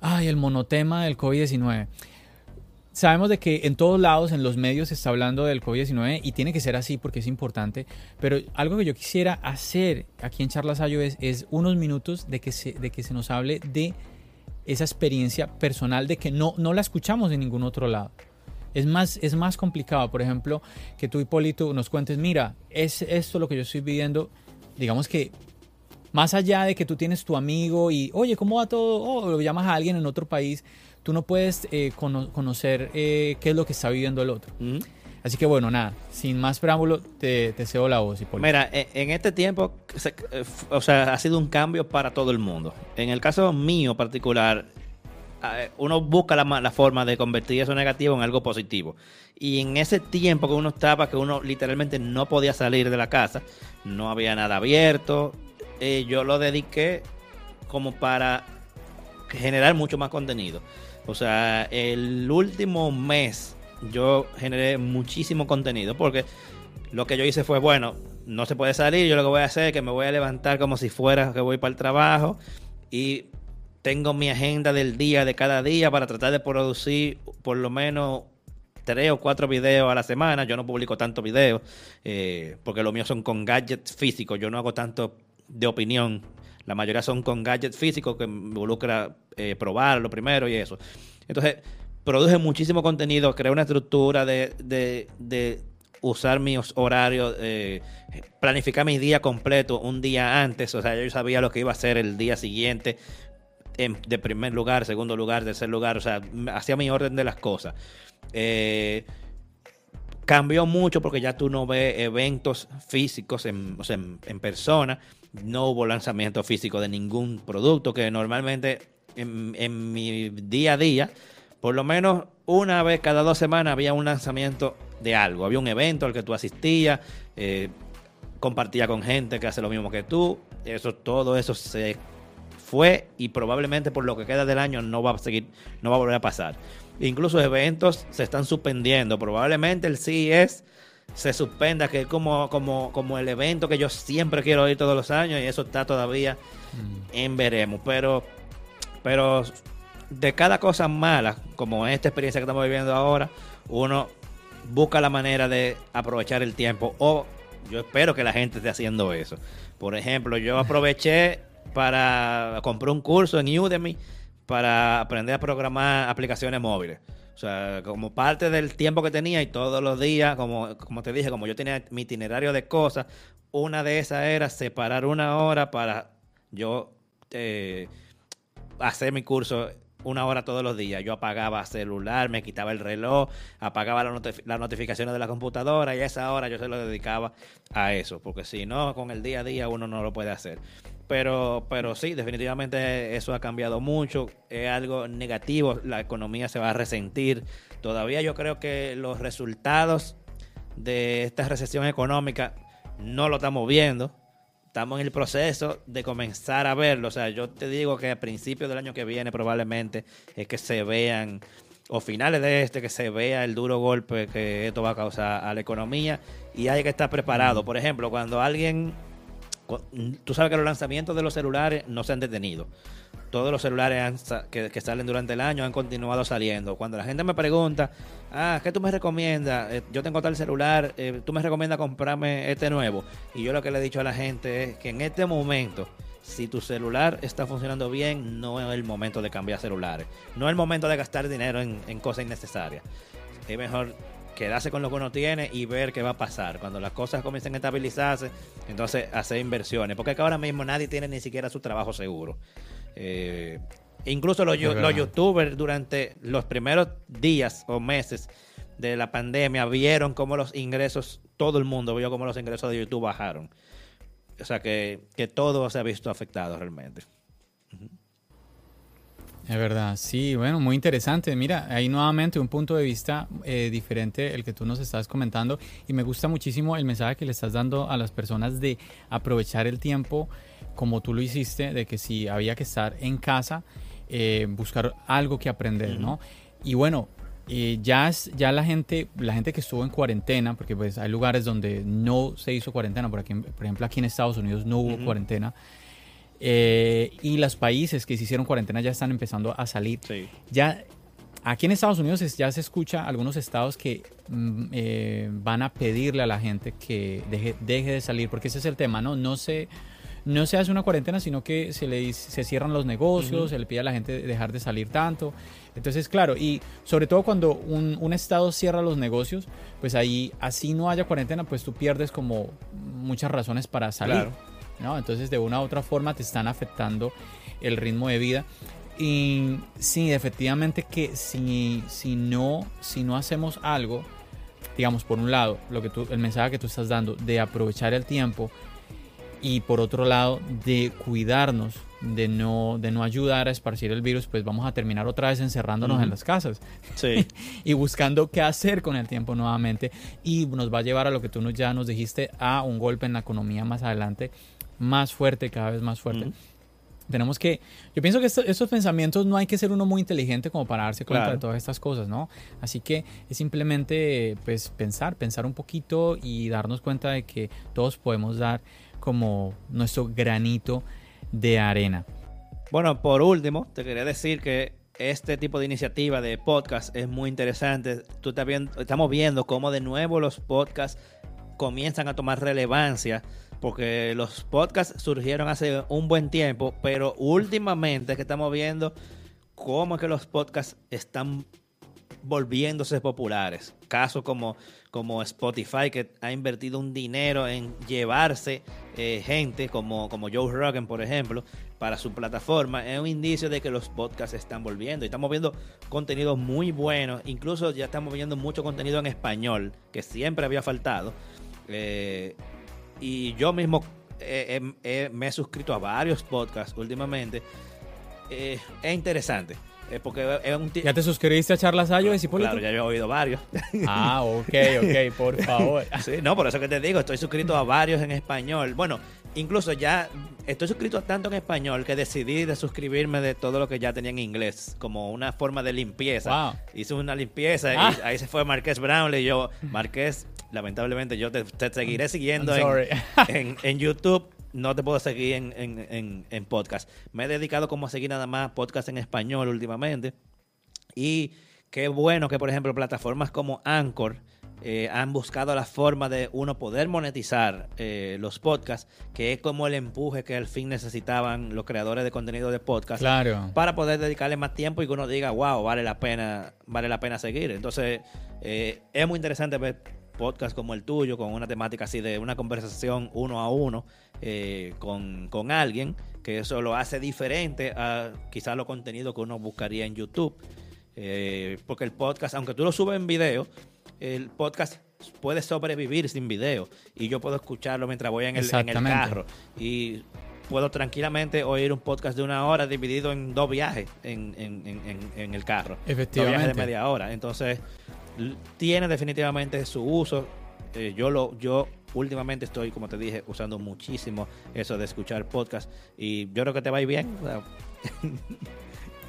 ay, el monotema del COVID-19. Sabemos de que en todos lados, en los medios, se está hablando del COVID-19 y tiene que ser así porque es importante. Pero algo que yo quisiera hacer aquí en Charlas Ayo es, es unos minutos de que, se, de que se nos hable de esa experiencia personal de que no, no la escuchamos en ningún otro lado. Es más, es más complicado, por ejemplo, que tú, Hipólito, nos cuentes, mira, es esto lo que yo estoy viviendo. Digamos que más allá de que tú tienes tu amigo y, oye, ¿cómo va todo? O lo llamas a alguien en otro país, tú no puedes eh, cono- conocer eh, qué es lo que está viviendo el otro. Ujú. Así que bueno, nada, sin más preámbulo, te, te cedo la voz. Hipólito. Mira, e, en este tiempo, eh, o sea, ha sido un cambio para todo el mundo. En el caso mío particular, eh, uno busca la, la forma de convertir eso negativo en algo positivo. Y en ese tiempo que uno estaba, que uno literalmente no podía salir de la casa, no había nada abierto, eh, yo lo dediqué como para generar mucho más contenido. O sea, el último mes yo generé muchísimo contenido porque lo que yo hice fue, bueno, no se puede salir, yo lo que voy a hacer es que me voy a levantar como si fuera que voy para el trabajo y tengo mi agenda del día, de cada día, para tratar de producir por lo menos tres o cuatro videos a la semana. Yo no publico tantos videos eh, porque los míos son con gadgets físicos. Yo no hago tanto de opinión. La mayoría son con gadgets físicos que involucra eh, probarlo primero y eso. Entonces, produje muchísimo contenido, creé una estructura de, de- de usar mis horarios, eh, planificar mi día completo un día antes. O sea, yo sabía lo que iba a hacer el día siguiente en- de primer lugar, segundo lugar, tercer lugar, o sea, hacía mi orden de las cosas. Eh, cambió mucho porque ya tú no ves eventos físicos en, o sea, en persona, no hubo lanzamiento físico de ningún producto que normalmente en, en mi día a día, por lo menos una vez cada dos semanas había un lanzamiento de algo, había un evento al que tú asistías, eh, compartía con gente que hace lo mismo que tú, eso todo eso se fue y probablemente por lo que queda del año no va a seguir, no va a volver a pasar. Incluso eventos se están suspendiendo. Probablemente el CES se suspenda, que es como, como, como el evento que yo siempre quiero ir todos los años y eso está todavía en veremos. Pero, pero de cada cosa mala, como esta experiencia que estamos viviendo ahora, uno busca la manera de aprovechar el tiempo o yo espero que la gente esté haciendo eso. Por ejemplo, yo aproveché para comprar un curso en Udemy para aprender a programar aplicaciones móviles. O sea, como parte del tiempo que tenía y todos los días, como, como te dije, como yo tenía mi itinerario de cosas, una de esas era separar una hora para yo eh, hacer mi curso una hora todos los días. Yo apagaba celular, me quitaba el reloj, apagaba las notificaciones de la computadora y a esa hora yo se lo dedicaba a eso, porque si no, con el día a día uno no lo puede hacer. Pero, pero sí, definitivamente eso ha cambiado mucho, es algo negativo, la economía se va a resentir. Todavía yo creo que los resultados de esta recesión económica no lo estamos viendo. Estamos en el proceso de comenzar a verlo. O sea, yo te digo que a principios del año que viene probablemente es que se vean, o finales de este, que se vea el duro golpe que esto va a causar a la economía y hay que estar preparado. Por ejemplo, cuando alguien, tú sabes que los lanzamientos de los celulares no se han detenido. Todos los celulares han que, salen durante el año han continuado saliendo. Cuando la gente me pregunta, ah, ¿qué tú me recomiendas? Eh, yo tengo tal celular, eh, ¿tú me recomiendas comprarme este nuevo? Y yo lo que le he dicho a la gente es que en este momento, si tu celular está funcionando bien, no es el momento de cambiar celulares. No es el momento de gastar dinero en, en cosas innecesarias. Es mejor quedarse con lo que uno tiene y ver qué va a pasar. Cuando las cosas comiencen a estabilizarse, entonces hacer inversiones. Porque que ahora mismo nadie tiene ni siquiera su trabajo seguro. Eh, incluso los, los youtubers durante los primeros días o meses de la pandemia vieron cómo los ingresos, todo el mundo vio cómo los ingresos de YouTube bajaron. O sea que, que todo se ha visto afectado realmente. Es verdad, sí, bueno, muy interesante. Mira, ahí nuevamente un punto de vista eh, diferente el que tú nos estás comentando y me gusta muchísimo el mensaje que le estás dando a las personas de aprovechar el tiempo como tú lo hiciste, de que si había que estar en casa, eh, buscar algo que aprender, ¿no? Y bueno, eh, ya, es- ya la gente, la gente que estuvo en cuarentena, porque pues hay lugares donde no se hizo cuarentena, por, aquí, por ejemplo aquí en Estados Unidos no hubo cuarentena, eh, y los países que se hicieron cuarentena ya están empezando a salir. Sí. Ya aquí en Estados Unidos ya se escucha algunos estados que mm, eh, van a pedirle a la gente que deje, deje de salir, porque ese es el tema, ¿no? No se, no se hace una cuarentena, sino que se le se cierran los negocios, Ujú. se le pide a la gente dejar de salir tanto. Entonces, claro, y sobre todo cuando un, un estado cierra los negocios, pues ahí, así no haya cuarentena, pues tú pierdes como muchas razones para salir. Claro. ¿no? Entonces, de una u otra forma te están afectando el ritmo de vida. Y sí, efectivamente que si, si, no, si no hacemos algo, digamos, por un lado, lo que tú, el mensaje que tú estás dando de aprovechar el tiempo y por otro lado, de cuidarnos, de no, de no ayudar a esparcir el virus, pues vamos a terminar otra vez encerrándonos en las casas. Sí. y buscando qué hacer con el tiempo nuevamente. Y nos va a llevar a lo que tú nos, ya nos dijiste, a un golpe en la economía más adelante, más fuerte, cada vez más fuerte. Tenemos que, yo pienso que estos pensamientos no hay que ser uno muy inteligente como para darse cuenta de todas estas cosas, ¿no? Así que es simplemente, pues, pensar, pensar un poquito y darnos cuenta de que todos podemos dar como nuestro granito de arena. Bueno, por último, te quería decir que este tipo de iniciativa de podcast es muy interesante. Tú viendo, estamos viendo cómo de nuevo los podcasts comienzan a tomar relevancia porque los podcasts surgieron hace un buen tiempo, pero últimamente que estamos viendo cómo es que los podcasts están volviéndose populares. Casos como, como Spotify, que ha invertido un dinero en llevarse eh, gente, como, como Joe Rogan, por ejemplo, para su plataforma, es un indicio de que los podcasts están volviendo. Y estamos viendo contenido muy bueno. Incluso ya estamos viendo mucho contenido en español, que siempre había faltado. Eh, y yo mismo me he suscrito a varios podcasts últimamente. Eh, es interesante. Porque ¿Ya te suscribiste a Charlas Ayos y Claro, ya he oído varios. Ah, ok, ok, por favor. sí, no, por eso que te digo, estoy suscrito a varios en español. Bueno, incluso ya estoy suscrito tanto en español que decidí de suscribirme de todo lo que ya tenía en inglés, como una forma de limpieza. Hice una limpieza y ah. ahí se fue Marqués Brownlee y yo, Marqués, lamentablemente yo te, seguiré siguiendo en, en, YouTube. No te puedo seguir en, en, podcast. Me he dedicado como a seguir nada más podcast en español últimamente. Y qué bueno que, por ejemplo, plataformas como Anchor eh, han buscado la forma de uno poder monetizar eh, los podcasts, que es como el empuje que al fin necesitaban los creadores de contenido de podcast claro. para poder dedicarle más tiempo y que uno diga, wow, vale la pena, vale la pena seguir. Entonces, eh, es muy interesante ver podcast como el tuyo, con una temática así de una conversación uno a uno eh, con, alguien, que eso lo hace diferente a quizás los contenidos que uno buscaría en YouTube. Eh, porque el podcast, aunque tú lo subes en video, el podcast puede sobrevivir sin video y yo puedo escucharlo mientras voy en el, en el carro y puedo tranquilamente oír un podcast de una hora dividido en dos viajes en, en el carro. Efectivamente. Dos viajes de media hora. Entonces, tiene definitivamente su uso. Eh, yo lo, yo últimamente estoy, como te dije, usando muchísimo eso de escuchar podcast y yo creo que te va a ir bien.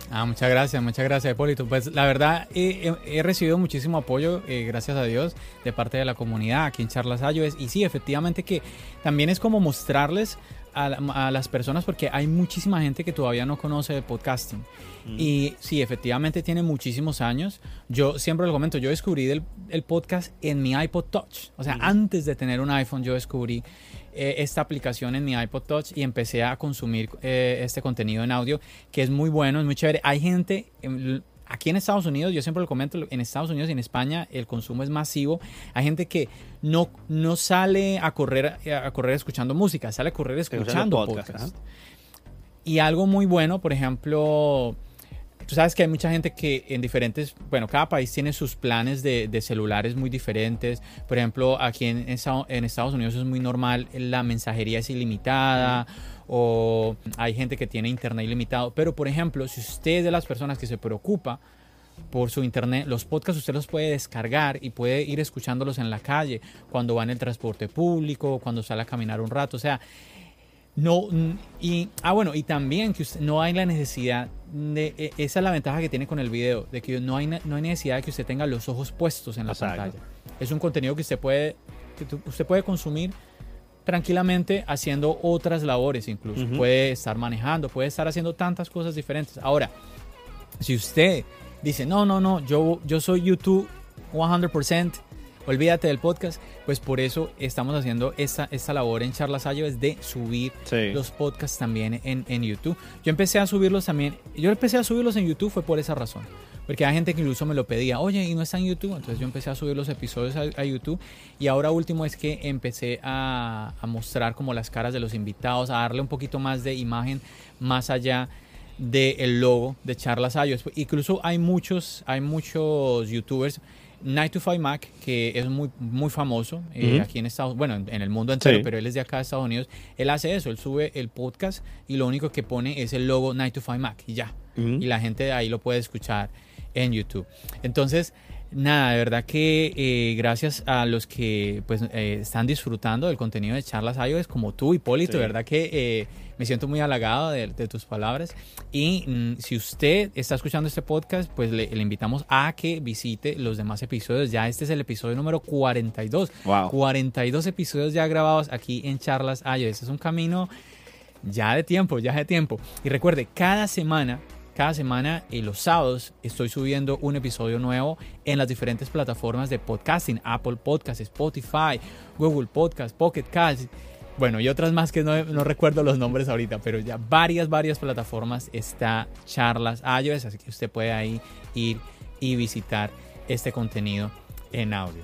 Ah, muchas gracias, muchas gracias, Hipólito. Pues la verdad, he, recibido muchísimo apoyo, eh, gracias a Dios, de parte de la comunidad aquí en Charlas. Y sí, efectivamente que también es como mostrarles a, las personas porque hay muchísima gente que todavía no conoce el podcasting. Mm. Y sí, efectivamente tiene muchísimos años. Yo siempre lo comento, yo descubrí el, el podcast en mi iPod Touch. O sea, antes de tener un iPhone yo descubrí eh, esta aplicación en mi iPod Touch y empecé a consumir eh, este contenido en audio que es muy bueno, es muy chévere. Hay gente... Em, aquí en Estados Unidos, yo siempre lo comento, en Estados Unidos y en España el consumo es masivo. Hay gente que no, no sale a correr, a correr escuchando música, sale a correr escuchando podcast. Y algo muy bueno, por ejemplo, tú sabes que hay mucha gente que en diferentes, bueno, cada país tiene sus planes de, celulares muy diferentes. Por ejemplo, aquí en, en, Estados Unidos es muy normal, la mensajería es ilimitada o hay gente que tiene internet ilimitado. Pero, por ejemplo, si usted es de las personas que se preocupa por su internet, los podcasts usted los puede descargar y puede ir escuchándolos en la calle, cuando va en el transporte público, cuando sale a caminar un rato. O sea, no, y, ah, bueno, y también que usted, no hay la necesidad de, e, esa es la ventaja que tiene con el video, de que no hay, no hay necesidad de que usted tenga los ojos puestos en la pantalla. Es un contenido que usted puede, que usted puede consumir tranquilamente haciendo otras labores incluso. Puede estar manejando, puede estar haciendo tantas cosas diferentes. Ahora, si usted dice, no, no, no, yo, yo soy YouTube 100%, olvídate del podcast, pues por eso estamos haciendo esta, esta labor en Charlas es de subir los podcasts también en, en YouTube. Yo empecé a subirlos también, yo empecé a subirlos en YouTube fue por esa razón porque hay gente que incluso me lo pedía, oye, y no está en YouTube. Entonces yo empecé a subir los episodios a, YouTube. Y ahora último es que empecé a, mostrar como las caras de los invitados, a darle un poquito más de imagen más allá del logo de Charlas Ayos. Incluso hay muchos, hay muchos youtubers Night to Five Mac, que es muy, muy famoso eh, aquí en Estados bueno, en, en el mundo entero, Sí. pero él es de acá de Estados Unidos. Él hace eso, él sube el podcast y lo único que pone es el logo Night to Five Mac y ya. Y la gente de ahí lo puede escuchar en YouTube. Entonces, nada, de verdad que eh, gracias a los que pues eh, están disfrutando del contenido de Charlas iOS, como tú, Hipólito, Sí. de verdad que me siento muy halagado de, de tus palabras. Y mm, si usted está escuchando este podcast, pues le, le invitamos a que visite los demás episodios. Ya este es el episodio número 42. Wow. 42 episodios ya grabados aquí en Charlas iOS. Es un camino ya de tiempo, ya de tiempo. Y recuerde, cada semana, cada semana, eh, los sábados, estoy subiendo un episodio nuevo en las diferentes plataformas de podcasting, Apple Podcasts, Spotify, Google Podcasts, Pocket Cast. Bueno, y otras más que no, no recuerdo los nombres ahorita, pero ya varias, varias plataformas está Charlas iOS, así que usted puede ahí ir y visitar este contenido en audio.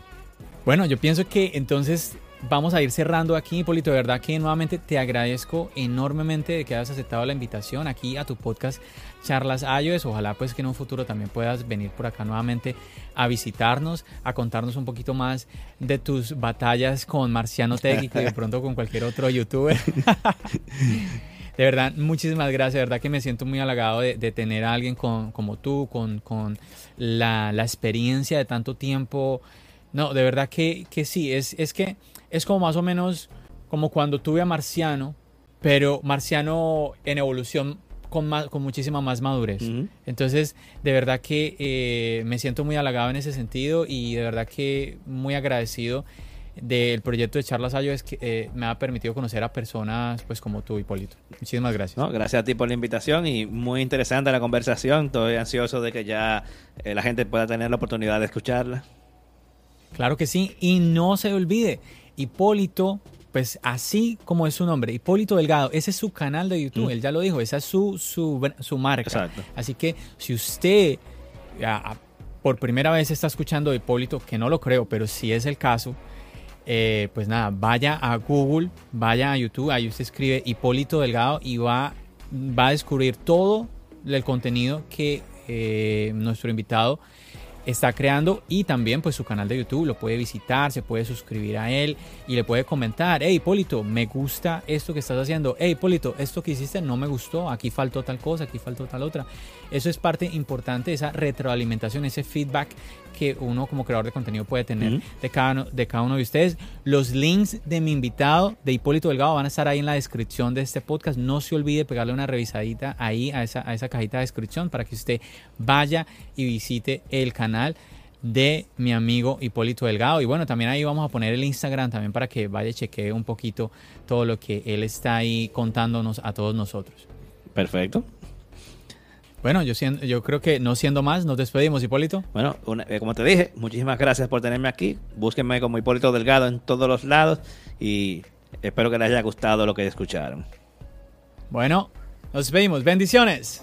Bueno, yo pienso que entonces vamos a ir cerrando aquí, Hipólito. De verdad que nuevamente te agradezco enormemente de que hayas aceptado la invitación aquí a tu podcast Charlas iOS. Ojalá pues que en un futuro también puedas venir por acá nuevamente a visitarnos, a contarnos un poquito más de tus batallas con Marciano Tech y que de pronto con cualquier otro youtuber. De verdad, muchísimas gracias. De verdad que me siento muy halagado de, de tener a alguien con, como tú, con, con la, la experiencia de tanto tiempo. No, de verdad que, que sí, es, es que es como más o menos como cuando tuve a Marciano, pero Marciano en evolución con, más, con muchísima más madurez. Entonces, de verdad que eh, me siento muy halagado en ese sentido y de verdad que muy agradecido del proyecto de Charlas iOS que eh, me ha permitido conocer a personas pues como tú, Hipólito. Muchísimas gracias. No, gracias a ti por la invitación y muy interesante la conversación. Estoy ansioso de que ya eh, la gente pueda tener la oportunidad de escucharla. Claro que sí. Y no se olvide, Hipólito, pues así como es su nombre, Hipólito Delgado, ese es su canal de YouTube, Mm. él ya lo dijo, esa es su, su, su marca. Exacto. Así que si usted por primera vez está escuchando a Hipólito, que no lo creo, pero si es el caso, eh, pues nada, vaya a Google, vaya a YouTube, ahí usted escribe Hipólito Delgado y va, va a descubrir todo el contenido que eh, nuestro invitado está creando y también pues su canal de YouTube lo puede visitar, se puede suscribir a él y le puede comentar, hey Hipólito, me gusta esto que estás haciendo, hey Hipólito, esto que hiciste no me gustó, aquí faltó tal cosa, aquí faltó tal otra. Eso es parte importante esa retroalimentación, ese feedback que uno como creador de contenido puede tener de, cada uno, de cada uno de ustedes. Los links de mi invitado, de Hipólito Delgado, van a estar ahí en la descripción de este podcast. No se olvide pegarle una revisadita ahí a esa, a esa cajita de descripción para que usted vaya y visite el canal de mi amigo Hipólito Delgado. Y bueno, también ahí vamos a poner el Instagram también para que vaya y chequee un poquito todo lo que él está ahí contándonos a todos nosotros. Perfecto. Bueno, yo, siendo- yo creo que no siendo más, nos despedimos, Hipólito. Bueno, una- eh, como te dije, muchísimas gracias por tenerme aquí. Búsquenme como Hipólito Delgado en todos los lados y espero que les haya gustado lo que escucharon. Bueno, nos despedimos. Bendiciones.